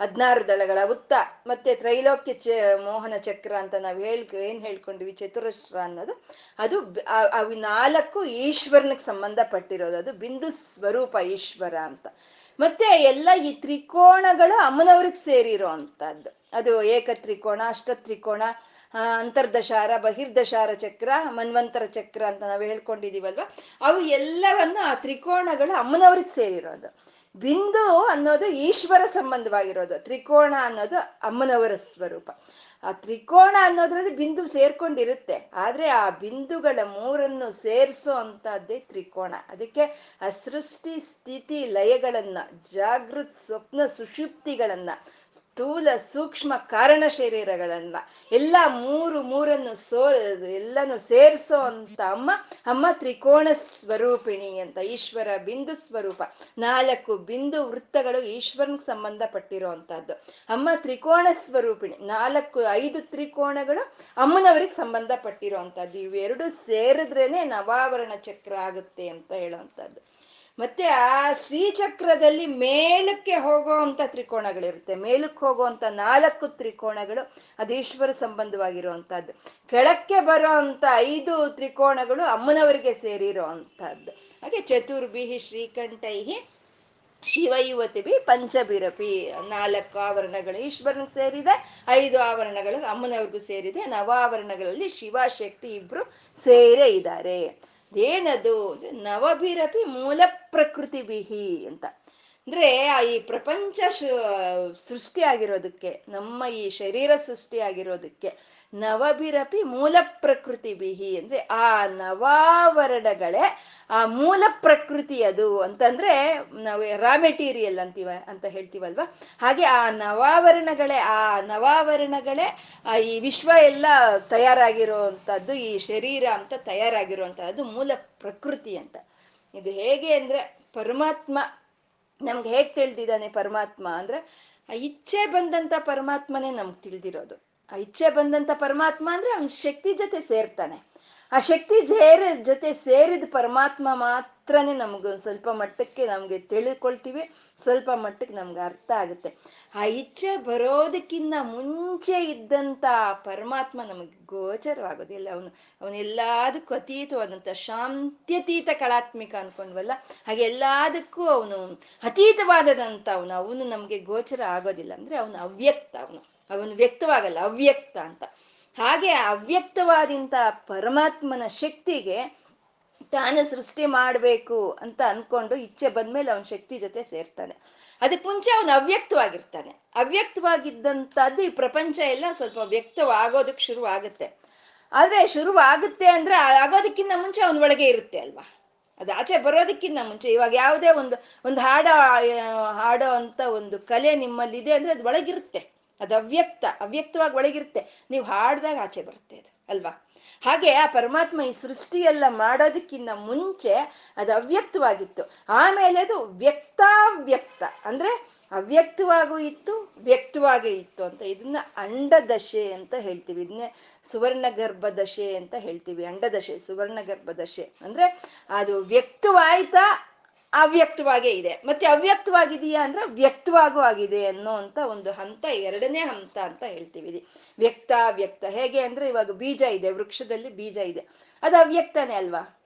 ಹದಿನಾರು ದಳಗಳ ಉತ್ತ ಮತ್ತೆ ತ್ರೈಲೋಕ್ಯ ಚ, ಮೋಹನ ಚಕ್ರ ಅಂತ ನಾವು ಹೇಳ್, ಏನ್ ಹೇಳ್ಕೊಂಡ್ವಿ? ಚತುರಶ್ರ ಅನ್ನೋದು. ಅದು ಅವಿ ನಾಲ್ಕು ಈಶ್ವರನಿಗೆ ಸಂಬಂಧಪಟ್ಟಿರೋದು. ಅದು ಬಿಂದು ಸ್ವರೂಪ ಈಶ್ವರ ಅಂತ. ಮತ್ತೆ ಎಲ್ಲ ಈ ತ್ರಿಕೋಣಗಳು ಅಮ್ಮನವ್ರಿಗೆ ಸೇರಿರೋ ಅಂತದ್ದು ಅದು ಏಕ ತ್ರಿಕೋಣ, ಅಷ್ಟ ತ್ರಿಕೋಣ ಅಂತರ್ದಶಾರ, ಬಹಿರ್ದಶಾರ ಚಕ್ರ, ಮನ್ವಂತರ ಚಕ್ರ ಅಂತ ನಾವು ಹೇಳ್ಕೊಂಡಿದೀವಲ್ವ? ಅವು ಎಲ್ಲವನ್ನು ಆ ತ್ರಿಕೋಣಗಳು ಅಮ್ಮನವ್ರಿಗೆ ಸೇರಿರೋದು. ಬಿಂದು ಅನ್ನೋದು ಈಶ್ವರ ಸಂಬಂಧವಾಗಿರೋದು, ತ್ರಿಕೋಣ ಅನ್ನೋದು ಅಮ್ಮನವರ ಸ್ವರೂಪ. ಆ ತ್ರಿಕೋಣ ಅನ್ನೋದ್ರಲ್ಲಿ ಬಿಂದು ಸೇರ್ಕೊಂಡಿರುತ್ತೆ. ಆದ್ರೆ ಆ ಬಿಂದುಗಳ ಮೂರನ್ನು ಸೇರಿಸೋ ಅಂತದ್ದೇ ತ್ರಿಕೋಣ. ಅದಕ್ಕೆ ಆ ಸೃಷ್ಟಿ, ಸ್ಥಿತಿ, ಲಯಗಳನ್ನ, ಜಾಗೃತ್, ಸ್ವಪ್ನ ಸುಷುಪ್ತಿಗಳನ್ನ ಸ್ಥೂಲ ಸೂಕ್ಷ್ಮ ಕಾರಣ ಶರೀರಗಳನ್ನ. ಎಲ್ಲ ಮೂರು ಮೂರನ್ನು ಸೋ ಎಲ್ಲಾನು ಸೇರಿಸೋ ಅಂತ ಅಮ್ಮ ಅಮ್ಮ ತ್ರಿಕೋಣ ಸ್ವರೂಪಿಣಿ ಅಂತ, ಈಶ್ವರ ಬಿಂದು ಸ್ವರೂಪ. ನಾಲ್ಕು ಬಿಂದು ವೃತ್ತಗಳು ಈಶ್ವರನಿಗೆ ಸಂಬಂಧಪಟ್ಟಿರೋ ಅಂತದ್ದು ಅಮ್ಮ ತ್ರಿಕೋಣ ಸ್ವರೂಪಿಣಿ, ನಾಲ್ಕು ಐದು ತ್ರಿಕೋಣಗಳು ಅಮ್ಮನವರಿಗೆ ಸಂಬಂಧಪಟ್ಟಿರೋ ಅಂತದ್ದು ಇವೆರಡು ಸೇರಿದ್ರೇನೆ ನವಾವರಣ ಚಕ್ರ ಆಗುತ್ತೆ ಅಂತ ಹೇಳುವಂಥದ್ದು ಮತ್ತೆ ಆ ಶ್ರೀಚಕ್ರದಲ್ಲಿ ಮೇಲಕ್ಕೆ ಹೋಗುವಂತ ತ್ರಿಕೋಣಗಳಿರುತ್ತೆ. ಮೇಲಕ್ಕೆ ಹೋಗುವಂತ ನಾಲ್ಕು ತ್ರಿಕೋಣಗಳು ಅದು ಈಶ್ವರ ಸಂಬಂಧವಾಗಿರುವಂತಹದ್ದು ಕೆಳಕ್ಕೆ ಬರೋ ಅಂತ ಐದು ತ್ರಿಕೋಣಗಳು ಅಮ್ಮನವರಿಗೆ ಸೇರಿರೋ ಅಂತಹದ್ದು ಹಾಗೆ ಚತುರ್ಭಿಹಿ, ಶ್ರೀಕಂಠೈಹಿ, ಶಿವಯುವತಿಭಿ ಪಂಚಬಿರಪಿ ನಾಲ್ಕು ಆವರಣಗಳು ಈಶ್ವರನಿಗೆ ಸೇರಿದೆ, ಐದು ಆವರಣಗಳು ಅಮ್ಮನವ್ರಿಗೂ ಸೇರಿದೆ ನವ ಆವರಣಗಳಲ್ಲಿ ಶಿವಶಕ್ತಿ ಇಬ್ರು ಸೇರೇ ಇದ್ದಾರೆ. ಏನದು ನವಭಿರಪಿ ಮೂಲ ಪ್ರಕೃತಿ ಬಿಹಿ ಅಂತ. ಅಂದ್ರೆ ಆ ಈ ಪ್ರಪಂಚ ಸೃಷ್ಟಿ ಆಗಿರೋದಕ್ಕೆ ನಮ್ಮ ಈ ಶರೀರ ಸೃಷ್ಟಿ ಆಗಿರೋದಕ್ಕೆ ನವಭಿರಪಿ ಮೂಲ ಪ್ರಕೃತಿ ಬಿಹಿ ಅಂದ್ರೆ ಆ ನವಾವರಣಗಳೇ ಆ ಮೂಲ ಪ್ರಕೃತಿ ಅದು ಅಂತಂದ್ರೆ ನಾವು ರಾ ಮೆಟೀರಿಯಲ್ ಅಂತೀವ, ಅಂತ ಹೇಳ್ತೀವಲ್ವಾ? ಹಾಗೆ ಆ ನವಾವರಣಗಳೇ ಆ ನವಾವರಣಗಳೇ ಈ ವಿಶ್ವ ಎಲ್ಲ ತಯಾರಾಗಿರುವಂಥದ್ದು ಈ ಶರೀರ ಅಂತ ತಯಾರಾಗಿರುವಂಥದ್ದು ಮೂಲ ಪ್ರಕೃತಿ ಅಂತ. ಇದು ಹೇಗೆ ಅಂದ್ರೆ ಪರಮಾತ್ಮ ನಮ್ಗೆ ಹೇಗೆ ತಿಳಿದಿದ್ದಾನೆ ಪರಮಾತ್ಮ ಅಂದ್ರೆ, ಆ ಇಚ್ಛೆ ಬಂದಂತ ಪರಮಾತ್ಮನೇ ನಮ್ಗೆ ತಿಳಿದಿರೋದು. ಆ ಇಚ್ಛೆ ಬಂದಂತ ಪರಮಾತ್ಮ ಅಂದ್ರೆ ಅವನ ಶಕ್ತಿ ಜೊತೆ ಸೇರ್ತಾನೆ. ಆ ಶಕ್ತಿ ಜೇರ, ಜೊತೆ ಸೇರಿದ ಪರಮಾತ್ಮ ಮಾತ್ರನೇ ನಮ್ಗೊಂದು ಸ್ವಲ್ಪ ಮಟ್ಟಕ್ಕೆ ನಮಗೆ ತಿಳ್ಕೊಳ್ತೀವಿ, ಸ್ವಲ್ಪ ಮಟ್ಟಕ್ಕೆ ನಮ್ಗೆ ಅರ್ಥ ಆಗುತ್ತೆ. ಆ ಇಚ್ಛೆ ಬರೋದಕ್ಕಿಂತ ಮುಂಚೆ ಇದ್ದಂಥ ಪರಮಾತ್ಮ ನಮಗೆ ಗೋಚರವಾಗೋದಿಲ್ಲ. ಅವನು ಅವನೆಲ್ಲದಕ್ಕೂ ಅತೀತವಾದಂಥ ಶಾಂತ್ಯತೀತ ಕಳಾತ್ಮಿಕ ಅನ್ಕೊಂಡ್ವಲ್ಲ, ಹಾಗೆ ಎಲ್ಲದಕ್ಕೂ ಅವನು ಅತೀತವಾದದಂಥ ಅವನು ಅವನು ನಮಗೆ ಗೋಚರ ಆಗೋದಿಲ್ಲ ಅಂದರೆ ಅವನು ಅವ್ಯಕ್ತ ಅವನು. ಅವನು ವ್ಯಕ್ತವಾಗಲ್ಲ, ಅವ್ಯಕ್ತ ಅಂತ. ಹಾಗೆ ಅವ್ಯಕ್ತವಾದಂಥ ಪರಮಾತ್ಮನ ಶಕ್ತಿಗೆ ತಾನು ಸೃಷ್ಟಿ ಮಾಡಬೇಕು ಅಂತ ಅನ್ಕೊಂಡು ಇಚ್ಛೆ ಬಂದ್ಮೇಲೆ ಅವನ ಶಕ್ತಿ ಜೊತೆ ಸೇರ್ತಾನೆ. ಅದಕ್ಕೆ ಮುಂಚೆ ಅವನು ಅವ್ಯಕ್ತವಾಗಿರ್ತಾನೆ. ಅವ್ಯಕ್ತವಾಗಿದ್ದಂಥದ್ದು ಈ ಪ್ರಪಂಚ ಎಲ್ಲ ಸ್ವಲ್ಪ ವ್ಯಕ್ತವಾಗೋದಕ್ಕೆ ಶುರುವಾಗುತ್ತೆ. ಶುರು ಆಗುತ್ತೆ ಅಂದ್ರೆ ಆಗೋದಕ್ಕಿಂತ ಮುಂಚೆ ಅವನ ಒಳಗೆ ಇರುತ್ತೆ ಅಲ್ವಾ? ಅದು ಆಚೆ ಬರೋದಕ್ಕಿಂತ ಮುಂಚೆ. ಇವಾಗ ಯಾವುದೇ ಒಂದು ಒಂದು ಹಾಡ ಹಾಡೋ ಅಂತ ಒಂದು ಕಲೆ ನಿಮ್ಮಲ್ಲಿದೆ ಅಂದ್ರೆ ಅದು ಒಳಗಿರುತ್ತೆ. ಅದು ಅವ್ಯಕ್ತ, ಅವ್ಯಕ್ತವಾಗಿ ಒಳಗಿರುತ್ತೆ. ನೀವು ಹಾಡಿದಾಗ ಆಚೆ ಬರುತ್ತೆ ಅದು, ಅಲ್ವಾ? ಹಾಗೆ ಆ ಪರಮಾತ್ಮ ಈ ಸೃಷ್ಟಿಯೆಲ್ಲ ಮಾಡೋದಕ್ಕಿಂತ ಮುಂಚೆ ಅದು ಅವ್ಯಕ್ತವಾಗಿತ್ತು. ಆಮೇಲೆ ಅದು ವ್ಯಕ್ತಾವ್ಯಕ್ತ. ಅಂದ್ರೆ ಅವ್ಯಕ್ತವಾಗೂ ಇತ್ತು, ವ್ಯಕ್ತವಾಗೇ ಇತ್ತು ಅಂತ ಇದನ್ನ ಅಂಡದಶೆ ಅಂತ ಹೇಳ್ತೀವಿ. ಇದನ್ನೇ ಸುವರ್ಣ ಗರ್ಭದಶೆ ಅಂತ ಹೇಳ್ತೀವಿ. ಅಂಡದಶೆ ಸುವರ್ಣ ಗರ್ಭದಶೆ ಅಂದ್ರೆ ಅದು ವ್ಯಕ್ತವಾಯ್ತಾ ಅವ್ಯಕ್ತವಾಗೇ ಇದೆ. ಮತ್ತೆ ಅವ್ಯಕ್ತವಾಗಿದೆಯಾ ಅಂದ್ರೆ ವ್ಯಕ್ತವಾಗೂ ಆಗಿದೆ ಅನ್ನೋ ಅಂತ ಒಂದು ಹಂತ, ಎರಡನೇ ಹಂತ ಅಂತ ಹೇಳ್ತೀವಿ ವ್ಯಕ್ತ ವ್ಯಕ್ತ ಹೇಗೆ ಅಂದ್ರೆ ಇವಾಗ ಬೀಜ ಇದೆ, ವೃಕ್ಷದಲ್ಲಿ ಬೀಜ ಇದೆ. ಅದು ಅವ್ಯಕ್ತನೇ ಅಲ್ವಾ?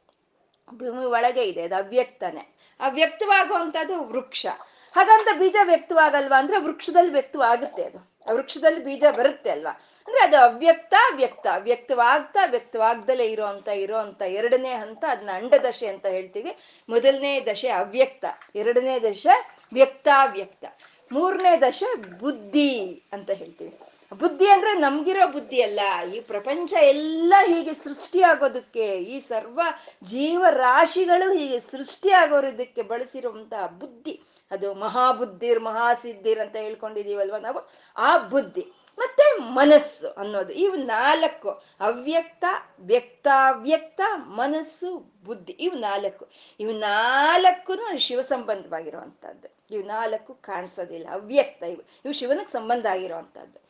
ಭೂಮಿ ಒಳಗೆ ಇದೆ, ಅದು ಅವ್ಯಕ್ತನೇ. ಅವ್ಯಕ್ತವಾಗುವಂಥದ್ದು ವೃಕ್ಷ. ಹಾಗಂತ ಬೀಜ ವ್ಯಕ್ತವಾಗಲ್ವಾ ಅಂದ್ರೆ ವೃಕ್ಷದಲ್ಲಿ ವ್ಯಕ್ತವಾಗುತ್ತೆ ಅದು. ವೃಕ್ಷದಲ್ಲಿ ಬೀಜ ಬರುತ್ತೆ ಅಲ್ವಾ? ಅಂದ್ರೆ ಅದು ಅವ್ಯಕ್ತ ವ್ಯಕ್ತ ವ್ಯಕ್ತವಾಗ್ತಾ ವ್ಯಕ್ತವಾಗ್ದಲೇ ಇರೋ ಅಂತ ಇರೋ ಅಂತ, ಎರಡನೇ ಹಂತ ಅದನ್ನ ಅಂಡದಶೆ ಅಂತ ಹೇಳ್ತೀವಿ. ಮೊದಲನೇ ದಶೆ ಅವ್ಯಕ್ತ, ಎರಡನೇ ದಶೆ ವ್ಯಕ್ತಾವ್ಯಕ್ತ, ಮೂರನೇ ದಶೆ ಬುದ್ಧಿ ಅಂತ ಹೇಳ್ತೀವಿ. ಬುದ್ಧಿ ಅಂದ್ರೆ ನಮ್ಗಿರೋ ಬುದ್ಧಿ ಅಲ್ಲ, ಈ ಪ್ರಪಂಚ ಎಲ್ಲ ಹೀಗೆ ಸೃಷ್ಟಿ ಆಗೋದಕ್ಕೆ ಈ ಸರ್ವ ಜೀವರಾಶಿಗಳು ಹೀಗೆ ಸೃಷ್ಟಿ ಆಗೋದಕ್ಕೆ ಬಳಸಿರುವಂತಹ ಬುದ್ಧಿ. ಅದು ಮಹಾಬುದ್ಧಿರ್, ಮಹಾಸಿದ್ಧಿರ್ ಅಂತ ಹೇಳ್ಕೊಂಡಿದೀವಲ್ವ ನಾವು? ಆ ಬುದ್ಧಿ. ಮತ್ತೆ ಮನಸ್ಸು ಅನ್ನೋದು. ಇವು ನಾಲ್ಕು. ಅವ್ಯಕ್ತ, ವ್ಯಕ್ತಾವ್ಯಕ್ತ, ಮನಸ್ಸು, ಬುದ್ಧಿ. ಇವು ನಾಲ್ಕು. ಇವು ನಾಲ್ಕು ಶಿವ ಸಂಬಂಧವಾಗಿರುವಂತಹದ್ದು ಇವು ನಾಲ್ಕು ಕಾಣಿಸೋದಿಲ್ಲ. ಅವ್ಯಕ್ತ ಇವು. ಇವು ಶಿವನಿಗೆ ಸಂಬಂಧ ಆಗಿರುವಂತಹದ್ದು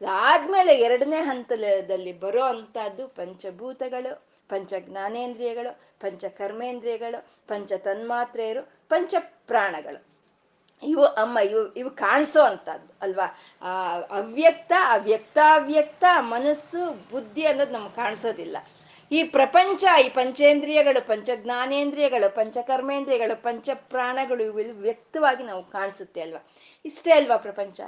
ಅದಾದ್ಮೇಲೆ ಎರಡನೇ ಹಂತದಲ್ಲಿ ಬರೋ ಅಂಥದ್ದು ಪಂಚಭೂತಗಳು ಪಂಚ ಜ್ಞಾನೇಂದ್ರಿಯಗಳು ಪಂಚ ಕರ್ಮೇಂದ್ರಿಯಗಳು ಪಂಚ ತನ್ಮಾತ್ರೆಯರು ಪಂಚ ಇವು, ಅಮ್ಮ, ಇವು ಇವು ಕಾಣಿಸೋ ಅಂಥದ್ದು, ಅಲ್ವಾ? ಆ, ಅವ್ಯಕ್ತ, ಅವ್ಯಕ್ತಾವ್ಯಕ್ತ ಮನಸ್ಸು, ಬುದ್ಧಿ ಅನ್ನೋದು ನಮ್ಗೆ ಕಾಣಿಸೋದಿಲ್ಲ. ಈ ಪ್ರಪಂಚ, ಈ ಪಂಚೇಂದ್ರಿಯಗಳು ಪಂಚ ಜ್ಞಾನೇಂದ್ರಿಯಗಳು ಪಂಚಕರ್ಮೇಂದ್ರಿಯಗಳು ಪಂಚ ಪ್ರಾಣಗಳು ಇವು ವ್ಯಕ್ತವಾಗಿ ನಾವು ಕಾಣಿಸುತ್ತೆ, ಅಲ್ವಾ? ಇಷ್ಟೇ ಅಲ್ವಾ ಪ್ರಪಂಚ?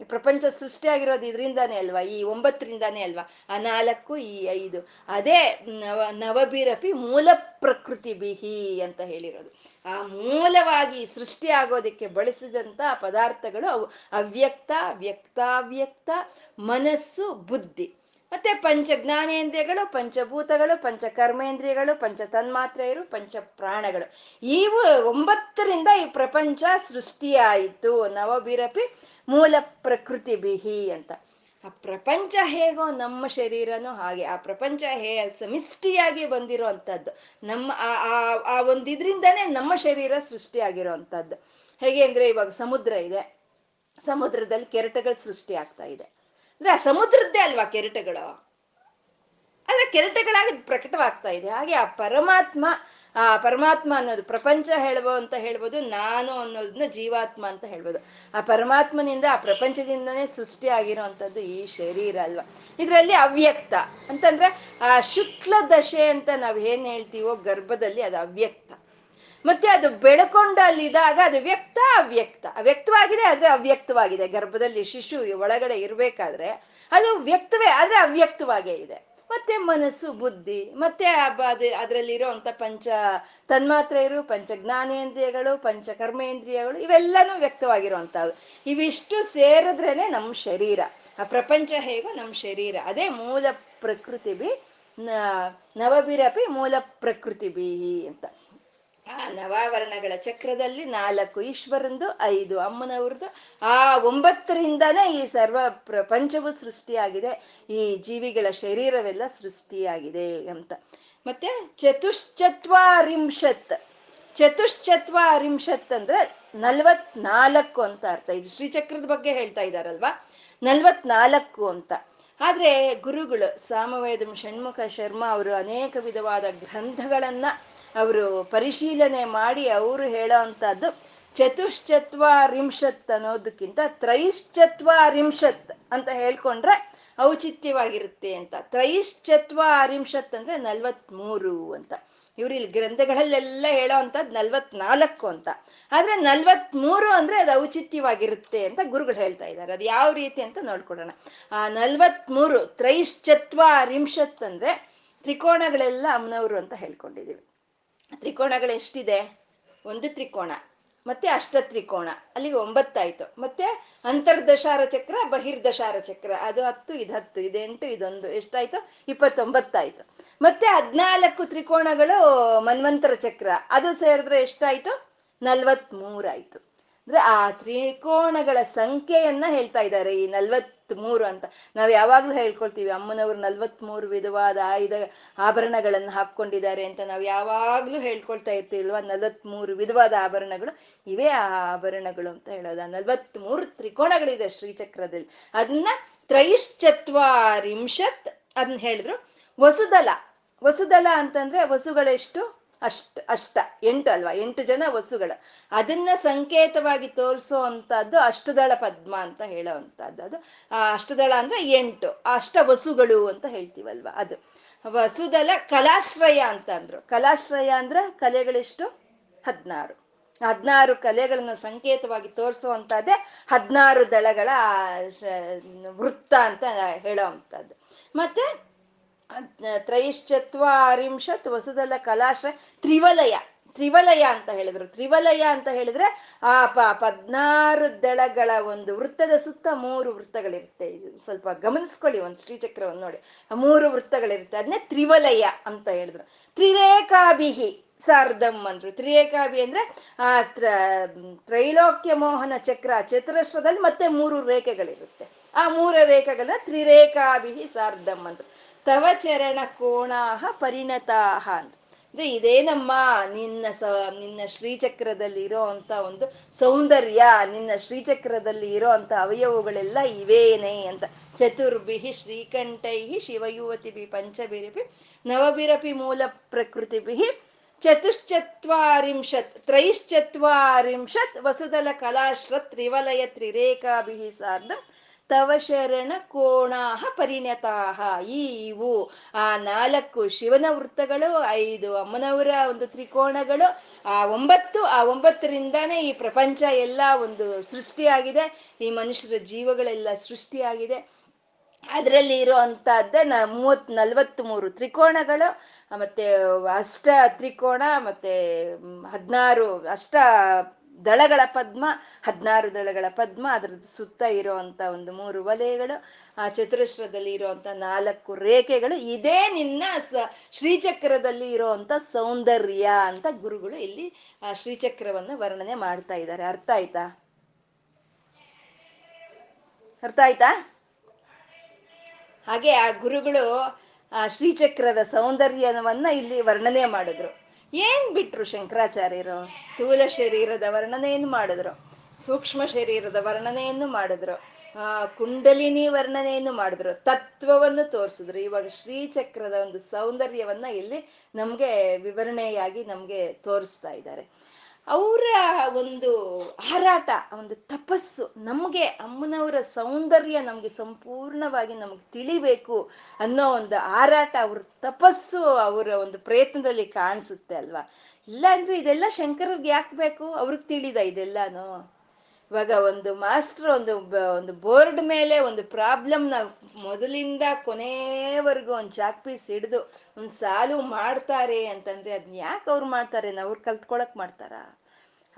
ಈ ಪ್ರಪಂಚ ಸೃಷ್ಟಿಯಾಗಿರೋದು ಇದರಿಂದಾನೇ ಅಲ್ವಾ? ಈ ಒಂಬತ್ತರಿಂದಾನೇ ಅಲ್ವಾ? ಆ ನಾಲ್ಕು, ಈ ಐದು. ಅದೇ ನವ ನವಬಿರಪಿ ಮೂಲ ಪ್ರಕೃತಿ ಬಿಹಿ ಅಂತ ಹೇಳಿರೋದು. ಆ ಮೂಲವಾಗಿ ಸೃಷ್ಟಿ ಆಗೋದಕ್ಕೆ ಬಳಸಿದಂತ ಪದಾರ್ಥಗಳು ಅವು. ಅವ್ಯಕ್ತ, ವ್ಯಕ್ತಾವ್ಯಕ್ತ, ಮನಸ್ಸು, ಬುದ್ಧಿ. ಮತ್ತೆ ಪಂಚ ಜ್ಞಾನೇಂದ್ರಿಯಗಳು, ಪಂಚಭೂತಗಳು, ಪಂಚ ಕರ್ಮೇಂದ್ರಿಯಗಳು, ಪಂಚ ತನ್ಮಾತ್ರೆಯರು, ಪಂಚ ಪ್ರಾಣಗಳು. ಇವು ಒಂಬತ್ತರಿಂದ ಈ ಪ್ರಪಂಚ ಸೃಷ್ಟಿಯಾಯಿತು. ನವಬಿರಪಿ ಮೂಲ ಪ್ರಕೃತಿ ಬಿಹಿ ಅಂತ. ಆ ಪ್ರಪಂಚ ಹೇಗೋ ನಮ್ಮ ಶರೀರನೂ ಹಾಗೆ. ಆ ಪ್ರಪಂಚ ಹೇ ಸಮಿಷ್ಟಿಯಾಗಿ ಬಂದಿರೋ ಅಂಥದ್ದು ನಮ್ಮ ಆ ಒಂದು ಇದರಿಂದನೇ ನಮ್ಮ ಶರೀರ ಸೃಷ್ಟಿಯಾಗಿರೋ ಅಂಥದ್ದು ಹೇಗೆ ಅಂದರೆ ಇವಾಗ ಸಮುದ್ರ ಇದೆ. ಸಮುದ್ರದಲ್ಲಿ ಕೆರೆಟಗಳು ಸೃಷ್ಟಿ ಆಗ್ತಾ ಇದೆ. ಅಂದ್ರೆ ಆ ಸಮುದ್ರದ್ದೇ ಅಲ್ವಾ ಕೆರೆಟಗಳು? ಆದ್ರೆ ಕೆರೆಟಗಳಾಗಿ ಪ್ರಕಟವಾಗ್ತಾ ಇದೆ. ಹಾಗೆ ಆ ಪರಮಾತ್ಮ ಆ ಪರಮಾತ್ಮ ಅನ್ನೋದು ಪ್ರಪಂಚ ಹೇಳ್ಬೋ ಅಂತ ಹೇಳ್ಬೋದು, ನಾನು ಅನ್ನೋದನ್ನ ಜೀವಾತ್ಮ ಅಂತ ಹೇಳ್ಬೋದು. ಆ ಪರಮಾತ್ಮನಿಂದ ಆ ಪ್ರಪಂಚದಿಂದನೇ ಸೃಷ್ಟಿ ಆಗಿರೋವಂಥದ್ದು ಈ ಶರೀರ ಅಲ್ವಾ? ಇದರಲ್ಲಿ ಅವ್ಯಕ್ತ. ಅಂತಂದ್ರೆ ಆ ಶುಕ್ಲ ದಶೆ ಅಂತ ನಾವ್ ಏನ್ ಹೇಳ್ತೀವೋ ಗರ್ಭದಲ್ಲಿ ಅದು ಅವ್ಯಕ್ತ. ಮತ್ತೆ ಅದು ಬೆಳಕೊಂಡು ಅಲ್ಲಿದ್ದಾಗ ಅದು ವ್ಯಕ್ತ ಅವ್ಯಕ್ತ. ವ್ಯಕ್ತವಾಗಿದೆ ಆದ್ರೆ ಅವ್ಯಕ್ತವಾಗಿದೆ. ಗರ್ಭದಲ್ಲಿ ಶಿಶು ಒಳಗಡೆ ಇರ್ಬೇಕಾದ್ರೆ ಅದು ವ್ಯಕ್ತವೇ, ಆದ್ರೆ ಅವ್ಯಕ್ತವಾಗೇ ಇದೆ. ಮತ್ತೆ ಮನಸ್ಸು, ಬುದ್ಧಿ, ಮತ್ತೆ ಅದು ಅದರಲ್ಲಿರೋ ಅಂತ ಪಂಚ ತನ್ಮಾತ್ರೆಯರು, ಪಂಚ ಜ್ಞಾನೇಂದ್ರಿಯಗಳು, ಪಂಚ ಕರ್ಮೇಂದ್ರಿಯಗಳು, ಇವೆಲ್ಲನೂ ವ್ಯಕ್ತವಾಗಿರುವಂಥವು. ಇವಿಷ್ಟು ಸೇರಿದ್ರೇನೆ ನಮ್ಮ ಶರೀರ. ಆ ಪ್ರಪಂಚ ಹೇಗೋ ನಮ್ಮ ಶರೀರ. ಅದೇ ಮೂಲ ಪ್ರಕೃತಿ ಬಿ ನವಬಿರಪಿ ಮೂಲ ಪ್ರಕೃತಿ ಬಿ ಅಂತ. ಆ ನವಾವರಣಗಳ ಚಕ್ರದಲ್ಲಿ ನಾಲ್ಕು ಈಶ್ವರಂದು, ಐದು ಅಮ್ಮನವ್ರದ್ದು ಆ ಒಂಬತ್ತರಿಂದನೇ ಈ ಸರ್ವ ಪ್ರಪಂಚವು ಸೃಷ್ಟಿಯಾಗಿದೆ. ಈ ಜೀವಿಗಳ ಶರೀರವೆಲ್ಲ ಸೃಷ್ಟಿಯಾಗಿದೆ ಅಂತ. ಮತ್ತೆ ಚತುಶ್ಚತ್ವಾರಿಂಶತ್. ಚತುಶ್ಚತ್ವಾರಿಂಶತ್ ಅಂದ್ರೆ ನಲ್ವತ್ನಾಲ್ಕು ಅಂತ ಅರ್ಥ. ಇದು ಶ್ರೀಚಕ್ರದ ಬಗ್ಗೆ ಹೇಳ್ತಾ ಇದ್ದಾರಲ್ವಾ ನಲ್ವತ್ನಾಲ್ಕು ಅಂತ. ಆದ್ರೆ ಗುರುಗಳು ಸಾಮವೇದಂ ಷಣ್ಮುಖ ಶರ್ಮಾ ಅವರು ಅನೇಕ ವಿಧವಾದ ಗ್ರಂಥಗಳನ್ನ ಅವರು ಪರಿಶೀಲನೆ ಮಾಡಿ ಅವರು ಹೇಳೋ ಅಂಥದ್ದು ಚತುಶ್ಚತ್ವಾರಿಂಶತ್ ಅನ್ನೋದಕ್ಕಿಂತ ತ್ರೈಶ್ಚತ್ವಾರಿಂಶತ್ ಅಂತ ಹೇಳ್ಕೊಂಡ್ರೆ ಔಚಿತ್ಯವಾಗಿರುತ್ತೆ ಅಂತ. ತ್ರೈಶ್ಚತ್ವಾರಿಂಶತ್ ಅಂದ್ರೆ ನಲ್ವತ್ಮೂರು ಅಂತ. ಇವ್ರು ಇಲ್ಲಿ ಗ್ರಂಥಗಳಲ್ಲೆಲ್ಲ ಹೇಳೋ ಅಂಥದ್ದು ನಲ್ವತ್ನಾಲ್ಕು ಅಂತ. ಆದರೆ ನಲ್ವತ್ಮೂರು ಅಂದ್ರೆ ಅದು ಔಚಿತ್ಯವಾಗಿರುತ್ತೆ ಅಂತ ಗುರುಗಳು ಹೇಳ್ತಾ ಇದ್ದಾರೆ. ಅದು ಯಾವ ರೀತಿ ಅಂತ ನೋಡ್ಕೊಡೋಣ. ಆ ನಲ್ವತ್ಮೂರು ತ್ರೈಶ್ಚತ್ವಾರಿಂಶತ್ ಅಂದ್ರೆ ತ್ರಿಕೋಣಗಳೆಲ್ಲ ಅಮ್ಮನವರು ಅಂತ ಹೇಳ್ಕೊಂಡಿದೀವಿ ತ್ರಿಕೋಣಗಳು ಎಷ್ಟಿದೆ? ಒಂದು ತ್ರಿಕೋಣ ಮತ್ತೆ ಅಷ್ಟ ತ್ರಿಕೋಣ ಅಲ್ಲಿಗೆ ಒಂಬತ್ತಾಯ್ತು. ಮತ್ತೆ ಅಂತರ್ದಶಾರ ಚಕ್ರ, ಬಹಿರ್ದಶಾರ ಚಕ್ರ. ಅದು ಹತ್ತು, ಇದು ಹತ್ತು, ಇದು ಎಂಟು ಇದೊಂದು ಎಷ್ಟಾಯ್ತು? ಇಪ್ಪತ್ತೊಂಬತ್ತಾಯ್ತು. ಮತ್ತೆ ಹದ್ನಾಲ್ಕು ತ್ರಿಕೋಣಗಳು ಮನ್ವಂತರ ಚಕ್ರ. ಅದು ಸೇರಿದ್ರೆ ಎಷ್ಟಾಯ್ತು? ನಲ್ವತ್ ಮೂರಾಯ್ತು ಅಂದ್ರೆ ಆ ತ್ರಿಕೋಣಗಳ ಸಂಖ್ಯೆಯನ್ನ ಹೇಳ್ತಾ ಇದ್ದಾರೆ ಈ ನಲ್ವತ್ ಮೂರು ಅಂತ. ನಾವು ಯಾವಾಗ್ಲೂ ಹೇಳ್ಕೊಳ್ತೀವಿ, ಅಮ್ಮನವ್ರು ನಲ್ವತ್ ಮೂರು ವಿಧವಾದ ಆಯುಧ ಆಭರಣಗಳನ್ನು ಹಾಕೊಂಡಿದ್ದಾರೆ ಅಂತ ನಾವು ಯಾವಾಗ್ಲೂ ಹೇಳ್ಕೊಳ್ತಾ ಇರ್ತೀವಲ್ವಾ? ನಲ್ವತ್ ಮೂರು ವಿಧವಾದ ಆಭರಣಗಳು. ಇವೇ ಆ ಆಭರಣಗಳು ಅಂತ ಹೇಳೋದು. ಆ ನಲ್ವತ್ ಮೂರು ತ್ರಿಕೋಣಗಳಿದೆ ಶ್ರೀಚಕ್ರದಲ್ಲಿ. ಅದನ್ನ ತ್ರೈಶ್ಚತ್ವಾರಿಂಶತ್ ಅದನ್ನ ಹೇಳಿದ್ರು. ವಸುದಲ. ವಸುದಲ ಅಂತಂದ್ರೆ ವಸುಗಳೆಷ್ಟು? ಅಷ್ಟ ಅಷ್ಟ, ಎಂಟು ಅಲ್ವಾ? ಎಂಟು ಜನ ವಸುಗಳು. ಅದನ್ನ ಸಂಕೇತವಾಗಿ ತೋರಿಸೋ ಅಂತದ್ದು ಅಷ್ಟದಳ ಪದ್ಮ ಅಂತ ಹೇಳೋ ಅಂತದ್ದು ಅದು. ಆ ಅಷ್ಟದಳ ಅಂದ್ರೆ ಎಂಟು, ಅಷ್ಟ ವಸುಗಳು ಅಂತ ಹೇಳ್ತೀವಲ್ವಾ ಅದು. ವಸುದಲ ಕಲಾಶ್ರಯ ಅಂತ ಅಂದ್ರು. ಕಲಾಶ್ರಯ ಅಂದ್ರೆ ಕಲೆಗಳೆಷ್ಟು? ಹದಿನಾರು. ಹದಿನಾರು ಕಲೆಗಳನ್ನ ಸಂಕೇತವಾಗಿ ತೋರಿಸುವಂತದ್ದೇ ಹದಿನಾರು ದಳಗಳ ವೃತ್ತ ಅಂತ ಹೇಳೋ ಅಂತದ್ದು ಮತ್ತೆ ತ್ರೈಶ್ಚತ್ವಾರಿಂಶತ್ ವಸುದಲ ಕಲಾಶ್ರಯ, ತ್ರಿವಲಯ ತ್ರಿವಲಯ ಅಂತ ಹೇಳಿದ್ರು. ತ್ರಿವಲಯ ಅಂತ ಹೇಳಿದ್ರೆ ಆ ಪ, ಪದ್ನಾರು ದಳಗಳ ಒಂದು ವೃತ್ತದ ಸುತ್ತ ಮೂರು ವೃತ್ತಗಳಿರುತ್ತೆ. ಸ್ವಲ್ಪ ಗಮನಿಸ್ಕೊಳ್ಳಿ ಒಂದು ಶ್ರೀಚಕ್ರವನ್ನು ನೋಡಿ. ಮೂರು ವೃತ್ತಗಳಿರುತ್ತೆ. ಅದನ್ನೇ ತ್ರಿವಲಯ ಅಂತ ಹೇಳಿದ್ರು. ತ್ರಿರೇಖಾಭಿಹಿ ಸಾರ್ಧಂ ಅಂದ್ರು. ತ್ರಿರೇಖಾಭಿ ಅಂದ್ರೆ ಆ ತ್ರ, ತ್ರೈಲೋಕ್ಯ ಮೋಹನ ಚಕ್ರ ಚತುರಶ್ರದಲ್ಲಿ ಮತ್ತೆ ಮೂರು ರೇಖೆಗಳಿರುತ್ತೆ. ಆ ಮೂರು ರೇಖೆಗಳನ್ನ ತ್ರಿರೇಖಾಭಿಹಿ ಸಾರ್ಧಮ್ ಅಂತ ತವ ಚರಣ ಕೋಣಾಹ ಪರಿಣತಾಹ ಅಂತ. ಅಂದ್ರೆ ಇದೇನಮ್ಮ ನಿನ್ನ ಸ, ನಿನ್ನ ಶ್ರೀಚಕ್ರದಲ್ಲಿ ಇರೋ ಅಂತ ಒಂದು ಸೌಂದರ್ಯ, ನಿನ್ನ ಶ್ರೀಚಕ್ರದಲ್ಲಿ ಇರೋ ಅಂತ ಅವಯವಗಳೆಲ್ಲ ಇವೇನೆ ಅಂತ. ಚತುರ್ಭಿ ಶ್ರೀಕಂಠೈ ಶಿವಯುವತಿಭಿ ಪಂಚಬಿರಪಿ ನವಬಿರಪಿ ಮೂಲ ಪ್ರಕೃತಿಭಿ ಚತುಶ್ಚತ್ವರಿಂಶತ್ ತ್ರೈಶ್ಚತ್ವರಿಂಶತ್ ವಸುದಲ ಕಲಾಶ್ರತ್ ತ್ರಿವಲಯ ತ್ರಿರೇಖಾಭಿ ಸಾರ್ಧಂ ತವ ಶರಣ ಕೋಣಾಹ ಪರಿಣತಾಹ. ಇವು ಆ ನಾಲ್ಕು ಶಿವನ ವೃತ್ತಗಳು, ಐದು ಅಮ್ಮನವರ ಒಂದು ತ್ರಿಕೋಣಗಳು, ಆ ಒಂಬತ್ತು, ಆ ಒಂಬತ್ತರಿಂದಾನೇ ಈ ಪ್ರಪಂಚ ಎಲ್ಲ ಒಂದು ಸೃಷ್ಟಿಯಾಗಿದೆ. ಈ ಮನುಷ್ಯರ ಜೀವಗಳೆಲ್ಲ ಸೃಷ್ಟಿಯಾಗಿದೆ. ಅದರಲ್ಲಿ ಇರೋ ಅಂತದ್ದೇ ನ ಮೂವತ್ ನಲ್ವತ್ತ್ ಮೂರು ತ್ರಿಕೋಣಗಳು ಮತ್ತೆ ಅಷ್ಟ ತ್ರಿಕೋಣ, ಮತ್ತೆ ಹದಿನಾರು ಅಷ್ಟ ದಳಗಳ ಪದ್ಮ, ಹದಿನಾರು ದಳಗಳ ಪದ್ಮ ಅದ್ರ ಸುತ್ತ ಇರುವಂತ ಒಂದು ಮೂರು ವಲಯಗಳು, ಆ ಚತುರಶ್ರದಲ್ಲಿ ಇರುವಂತ ನಾಲ್ಕು ರೇಖೆಗಳು, ಇದೇ ನಿನ್ನ ಸ, ಶ್ರೀಚಕ್ರದಲ್ಲಿ ಇರುವಂತ ಸೌಂದರ್ಯ ಅಂತ ಗುರುಗಳು ಇಲ್ಲಿ, ಆ ಶ್ರೀಚಕ್ರವನ್ನು ವರ್ಣನೆ ಮಾಡ್ತಾ ಇದ್ದಾರೆ. ಅರ್ಥ ಆಯ್ತಾ? ಅರ್ಥ ಆಯ್ತಾ? ಹಾಗೆ ಆ ಗುರುಗಳು ಆ ಶ್ರೀಚಕ್ರದ ಸೌಂದರ್ಯವನ್ನ ಇಲ್ಲಿ ವರ್ಣನೆ ಮಾಡಿದ್ರು. ಏನ್ ಬಿಟ್ರು ಶಂಕರಾಚಾರ್ಯರು? ಸ್ಥೂಲ ಶರೀರದ ವರ್ಣನೆಯನ್ನು ಮಾಡಿದ್ರು. ಸೂಕ್ಷ್ಮ ಶರೀರದ ವರ್ಣನೆಯನ್ನು ಮಾಡಿದ್ರು. ಆ, ಕುಂಡಲಿನಿ ವರ್ಣನೆಯನ್ನು ಮಾಡಿದ್ರು. ತತ್ವವನ್ನು ತೋರಿಸಿದ್ರು. ಇವಾಗ ಶ್ರೀಚಕ್ರದ ಒಂದು ಸೌಂದರ್ಯವನ್ನ ಇಲ್ಲಿ ನಮ್ಗೆ ವಿವರಣೆಯಾಗಿ ನಮ್ಗೆ ತೋರಿಸ್ತಾ ಇದ್ದಾರೆ. ಅವರ ಒಂದು ಹಾರಾಟ, ಒಂದು ತಪಸ್ಸು ನಮಗೆ, ಅಮ್ಮನವರ ಸೌಂದರ್ಯ ನಮಗೆ ಸಂಪೂರ್ಣವಾಗಿ ನಮಗೆ ತಿಳಿಬೇಕು ಅನ್ನೋ ಒಂದು ಹಾರಾಟ, ಅವ್ರ ತಪಸ್ಸು ಅವರ ಒಂದು ಪ್ರಯತ್ನದಲ್ಲಿ ಕಾಣಿಸುತ್ತೆ ಅಲ್ವಾ? ಇಲ್ಲ ಅಂದ್ರೆ ಇದೆಲ್ಲ ಶಂಕರರ್ಗೆ ಯಾಕೆ ಬೇಕು? ಅವ್ರಿಗೆ ತಿಳಿದ ಇದೆಲ್ಲಾನು? ಇವಾಗ ಒಂದು ಮಾಸ್ಟರ್ ಒಂದು ಒಂದು ಬೋರ್ಡ್ ಮೇಲೆ ಒಂದು ಪ್ರಾಬ್ಲಮ್ನ ಮೊದಲಿಂದ ಕೊನೆವರೆಗೂ ಒಂದು ಚಾಕ್ ಪೀಸ್ ಹಿಡಿದು ಒಂದು ಸಾಲು ಮಾಡ್ತಾರೆ ಅಂತಂದ್ರೆ ಅದನ್ನ ಯಾಕೆ ಅವ್ರು ಮಾಡ್ತಾರೆ? ಅವ್ರು ಕಲ್ತ್ಕೊಳಕ್ ಮಾಡ್ತಾರಾ?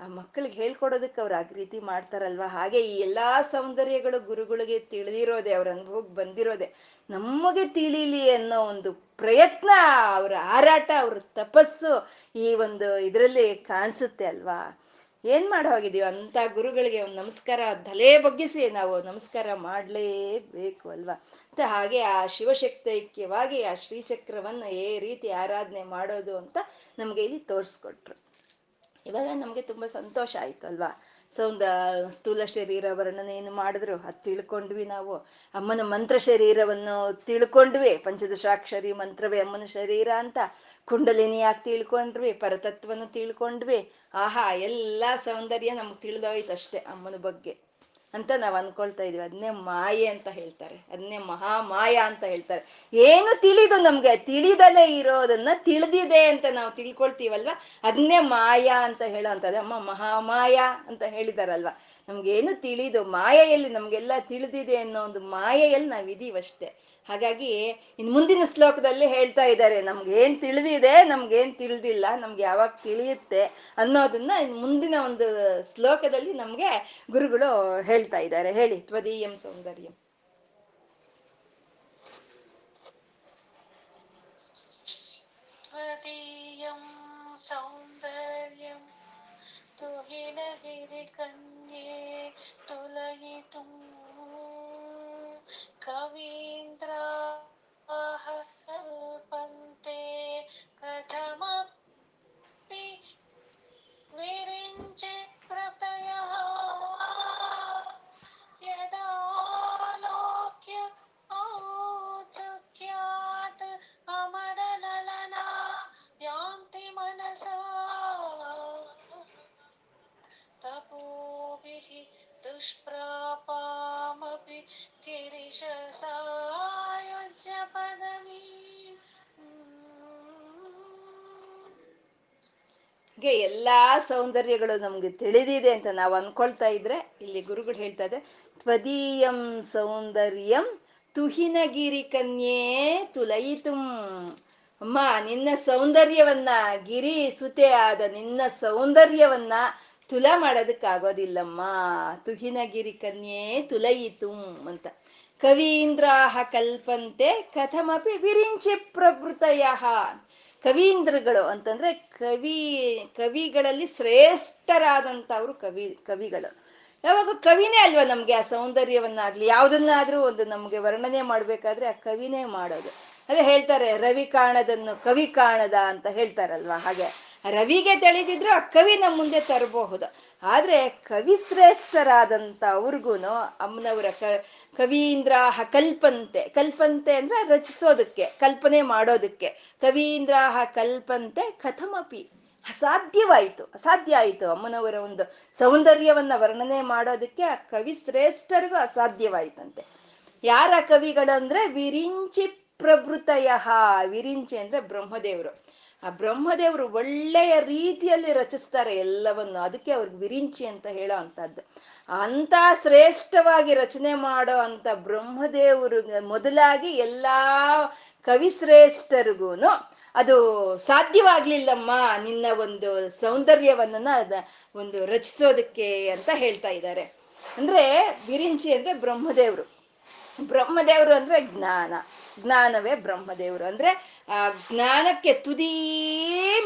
ಆ ಮಕ್ಕಳಿಗೆ ಹೇಳ್ಕೊಡೋದಕ್ಕೆ ಅವ್ರು ಆ ರೀತಿ ಮಾಡ್ತಾರಲ್ವಾ? ಹಾಗೆ ಈ ಎಲ್ಲಾ ಸೌಂದರ್ಯಗಳು ಗುರುಗಳಿಗೆ ತಿಳಿದಿರೋದೆ, ಅವ್ರ ಅನುಭವಕ್ಕೆ ಬಂದಿರೋದೆ, ನಮಗೆ ತಿಳಿಲಿ ಅನ್ನೋ ಒಂದು ಪ್ರಯತ್ನ, ಅವ್ರ ಹಾರಾಟ, ಅವ್ರ ತಪಸ್ಸು ಈ ಒಂದು ಇದರಲ್ಲಿ ಕಾಣಿಸುತ್ತೆ ಅಲ್ವಾ? ಏನ್ ಮಾಡೋ ಹೋಗಿದೀವಿ ಅಂತ ಗುರುಗಳಿಗೆ ಒಂದು ನಮಸ್ಕಾರ ತಲೆ ಬಗ್ಗಿಸಿ ನಾವು ನಮಸ್ಕಾರ ಮಾಡಲೇಬೇಕು ಅಲ್ವಾ? ಮತ್ತೆ ಹಾಗೆ ಆ ಶಿವಶಕ್ತೈಕ್ಯವಾಗಿ ಆ ಶ್ರೀಚಕ್ರವನ್ನ ಏ ರೀತಿ ಆರಾಧನೆ ಮಾಡೋದು ಅಂತ ನಮಗೆ ಇಲ್ಲಿ ತೋರಿಸ್ಕೊಟ್ರು. ಇವಾಗ ನಮಗೆ ತುಂಬ ಸಂತೋಷ ಆಯ್ತು ಅಲ್ವಾ? ಸೌಂದ ಸ್ಥೂಲ ಶರೀರ ಏನು ಮಾಡಿದ್ರು, ಅದು ತಿಳ್ಕೊಂಡ್ವಿ ನಾವು. ಅಮ್ಮನ ಮಂತ್ರ ಶರೀರವನ್ನು ತಿಳ್ಕೊಂಡ್ವಿ, ಪಂಚದಶಾಕ್ಷರಿ ಮಂತ್ರವೇ ಅಮ್ಮನ ಶರೀರ ಅಂತ ಕುಂಡಲಿನಿಯಾಗಿ ತಿಳ್ಕೊಂಡ್ವಿ, ಪರತತ್ವನ ತಿಳ್ಕೊಂಡ್ವಿ. ಆಹಾ, ಎಲ್ಲ ಸೌಂದರ್ಯ ನಮ್ಗೆ ತಿಳಿದೋಯ್ತು ಅಷ್ಟೇ ಅಮ್ಮನ ಬಗ್ಗೆ. ಅಂತ ನಾವು ಅನ್ಕೊಳ್ತಾ ಇದೀವಿ. ಅದನ್ನೇ ಮಾಯೆ ಅಂತ ಹೇಳ್ತಾರೆ. ಅದನ್ನೇ ಮಹಾಮಾಯ ಅಂತ ಹೇಳ್ತಾರೆ. ಏನು ತಿಳಿದು ನಮ್ಗೆ, ತಿಳಿದಲೇ ಇರೋದನ್ನ ತಿಳಿದಿದೆ ಅಂತ ನಾವು ತಿಳ್ಕೊಳ್ತೀವಲ್ವ? ಅದನ್ನೇ ಮಾಯಾ ಅಂತ ಹೇಳೋ ಅಂತದೆ ಅಮ್ಮ, ಮಹಾಮಾಯ ಅಂತ ಹೇಳಿದಾರಲ್ವಾ? ನಮ್ಗೇನು ತಿಳಿದು, ಮಾಯೆಯಲ್ಲಿ ನಮ್ಗೆಲ್ಲ ತಿಳಿದಿದೆ ಅನ್ನೋ ಒಂದು ಮಾಯೆಯಲ್ಲಿ ನಾವು ಇದೀವಷ್ಟೇ. ಹಾಗಾಗಿ ಇನ್ನು ಮುಂದಿನ ಶ್ಲೋಕದಲ್ಲಿ ಹೇಳ್ತಾ ಇದ್ದಾರೆ ನಮ್ಗೆ ಏನ್ ತಿಳಿದಿದೆ ನಮ್ಗೇನ್ ತಿಳಿದಿಲ್ಲ ನಮ್ಗೆ ಯಾವಾಗ ತಿಳಿಯುತ್ತೆ ಅನ್ನೋದನ್ನ ಇನ್ನು ಮುಂದಿನ ಒಂದು ಶ್ಲೋಕದಲ್ಲಿ ನಮ್ಗೆ ಗುರುಗಳು ಹೇಳ್ತಾ ಇದ್ದಾರೆ ಹೇಳಿ ತ್ವದೀಯಂ ಸೌಂದರ್ಯಂ त्वदीयं सौन्दर्यं तुहिनगिरिकन्ये तुलयितुं कवीन्द्राः कल्पन्ते कथमपि विरिञ्चित् प्रतयः यदालोक्य औत्सुक्यात् अमरललना यान्ति मनसा। तपोभिः दुष्प्रापामपि गिरिशसायुज्य पदवीम् ಹೀಗೆ ಎಲ್ಲಾ ಸೌಂದರ್ಯಗಳು ನಮ್ಗೆ ತಿಳಿದಿದೆ ಅಂತ ನಾವು ಅನ್ಕೊಳ್ತಾ ಇದ್ರೆ ಇಲ್ಲಿ ಗುರುಗಳು ಹೇಳ್ತಾ ಇದೆ ತ್ವದೀಯಂ ಸೌಂದರ್ಯಂ ತುಹಿನಗಿರಿ ಕನ್ಯೇ ತುಲಯಿತುಂ ಅಮ್ಮ ನಿನ್ನ ಸೌಂದರ್ಯವನ್ನ ಗಿರಿ ಸುತೆ ಆದ ನಿನ್ನ ಸೌಂದರ್ಯವನ್ನ ತುಲ ಮಾಡೋದಕ್ಕಾಗೋದಿಲ್ಲಮ್ಮ. ತುಹಿನಗಿರಿ ಕನ್ಯೆ ತುಲಯಿತು ಅಂತ. ಕವೀಂದ್ರಾಹ ಕಲ್ಪಂತೆ ಕಥಮಪಿ ವಿರಿಂಚಿ ಪ್ರಭೃತಯ ಕವೀಂದ್ರಗಳು ಅಂತಂದ್ರೆ ಕವಿ, ಕವಿಗಳಲ್ಲಿ ಶ್ರೇಷ್ಠರಾದಂಥವ್ರು ಕವಿ, ಕವಿಗಳು. ಯಾವಾಗ ಕವಿನೇ ಅಲ್ವಾ ನಮ್ಗೆ ಆ ಸೌಂದರ್ಯವನ್ನಾಗ್ಲಿ, ಯಾವ್ದನ್ನಾದ್ರೂ ಒಂದು ನಮ್ಗೆ ವರ್ಣನೆ ಮಾಡ್ಬೇಕಾದ್ರೆ ಆ ಕವಿನೇ ಮಾಡೋದು. ಅದೇ ಹೇಳ್ತಾರೆ, ರವಿ ಕಾಣದನ್ನು ಕವಿ ಕಾಣದ ಅಂತ ಹೇಳ್ತಾರಲ್ವಾ ಹಾಗೆ. ರವಿಗೆ ತಿಳಿದಿದ್ರು ಆ ಕವಿ ನಮ್ಮ ಮುಂದೆ ತರಬಹುದು. ಆದ್ರೆ ಕವಿ ಶ್ರೇಷ್ಠರಾದಂತ ಅವ್ರಿಗೂ ಅಮ್ಮನವರ ಕ, ಕವೀಂದ್ರ ಕಲ್ಪಂತೆ. ಕಲ್ಪಂತೆ ಅಂದ್ರೆ ರಚಿಸೋದಕ್ಕೆ, ಕಲ್ಪನೆ ಮಾಡೋದಕ್ಕೆ. ಕವೀಂದ್ರ ಕಲ್ಪಂತೆ ಕಥಮಪಿ. ಅಸಾಧ್ಯವಾಯಿತು, ಅಸಾಧ್ಯ ಆಯಿತು ಅಮ್ಮನವರ ಒಂದು ಸೌಂದರ್ಯವನ್ನ ವರ್ಣನೆ ಮಾಡೋದಕ್ಕೆ ಆ ಕವಿ ಶ್ರೇಷ್ಠರಿಗೂ ಅಸಾಧ್ಯವಾಯಿತಂತೆ. ಯಾರ ಕವಿಗಳು ಅಂದ್ರೆ ವಿರಿಂಚಿ ಪ್ರಭೃತಯ ವಿರಿಂಚಿ ಅಂದ್ರೆ ಬ್ರಹ್ಮದೇವರು. ಆ ಬ್ರಹ್ಮದೇವರು ಒಳ್ಳೆಯ ರೀತಿಯಲ್ಲಿ ರಚಿಸ್ತಾರೆ ಎಲ್ಲವನ್ನು. ಅದಕ್ಕೆ ಅವ್ರಿಗೆ ವಿರಿಂಚಿ ಅಂತ ಹೇಳೋ ಅಂಥದ್ದು. ಅಂತ ಶ್ರೇಷ್ಠವಾಗಿ ರಚನೆ ಮಾಡೋ ಅಂತ ಬ್ರಹ್ಮದೇವರು ಮೊದಲಾಗಿ ಎಲ್ಲಾ ಕವಿಶ್ರೇಷ್ಠರಿಗೂ ಅದು ಸಾಧ್ಯವಾಗ್ಲಿಲ್ಲಮ್ಮ ನಿನ್ನ ಒಂದು ಸೌಂದರ್ಯವನ್ನ ಒಂದು ರಚಿಸೋದಕ್ಕೆ ಅಂತ ಹೇಳ್ತಾ ಇದ್ದಾರೆ. ಅಂದ್ರೆ ವಿರಿಂಚಿ ಅಂದ್ರೆ ಬ್ರಹ್ಮದೇವರು. ಬ್ರಹ್ಮದೇವರು ಅಂದ್ರೆ ಜ್ಞಾನ. ಜ್ಞಾನವೇ ಬ್ರಹ್ಮದೇವರು. ಅಂದ್ರೆ, ಆ, ಜ್ಞಾನಕ್ಕೆ ತುದೀ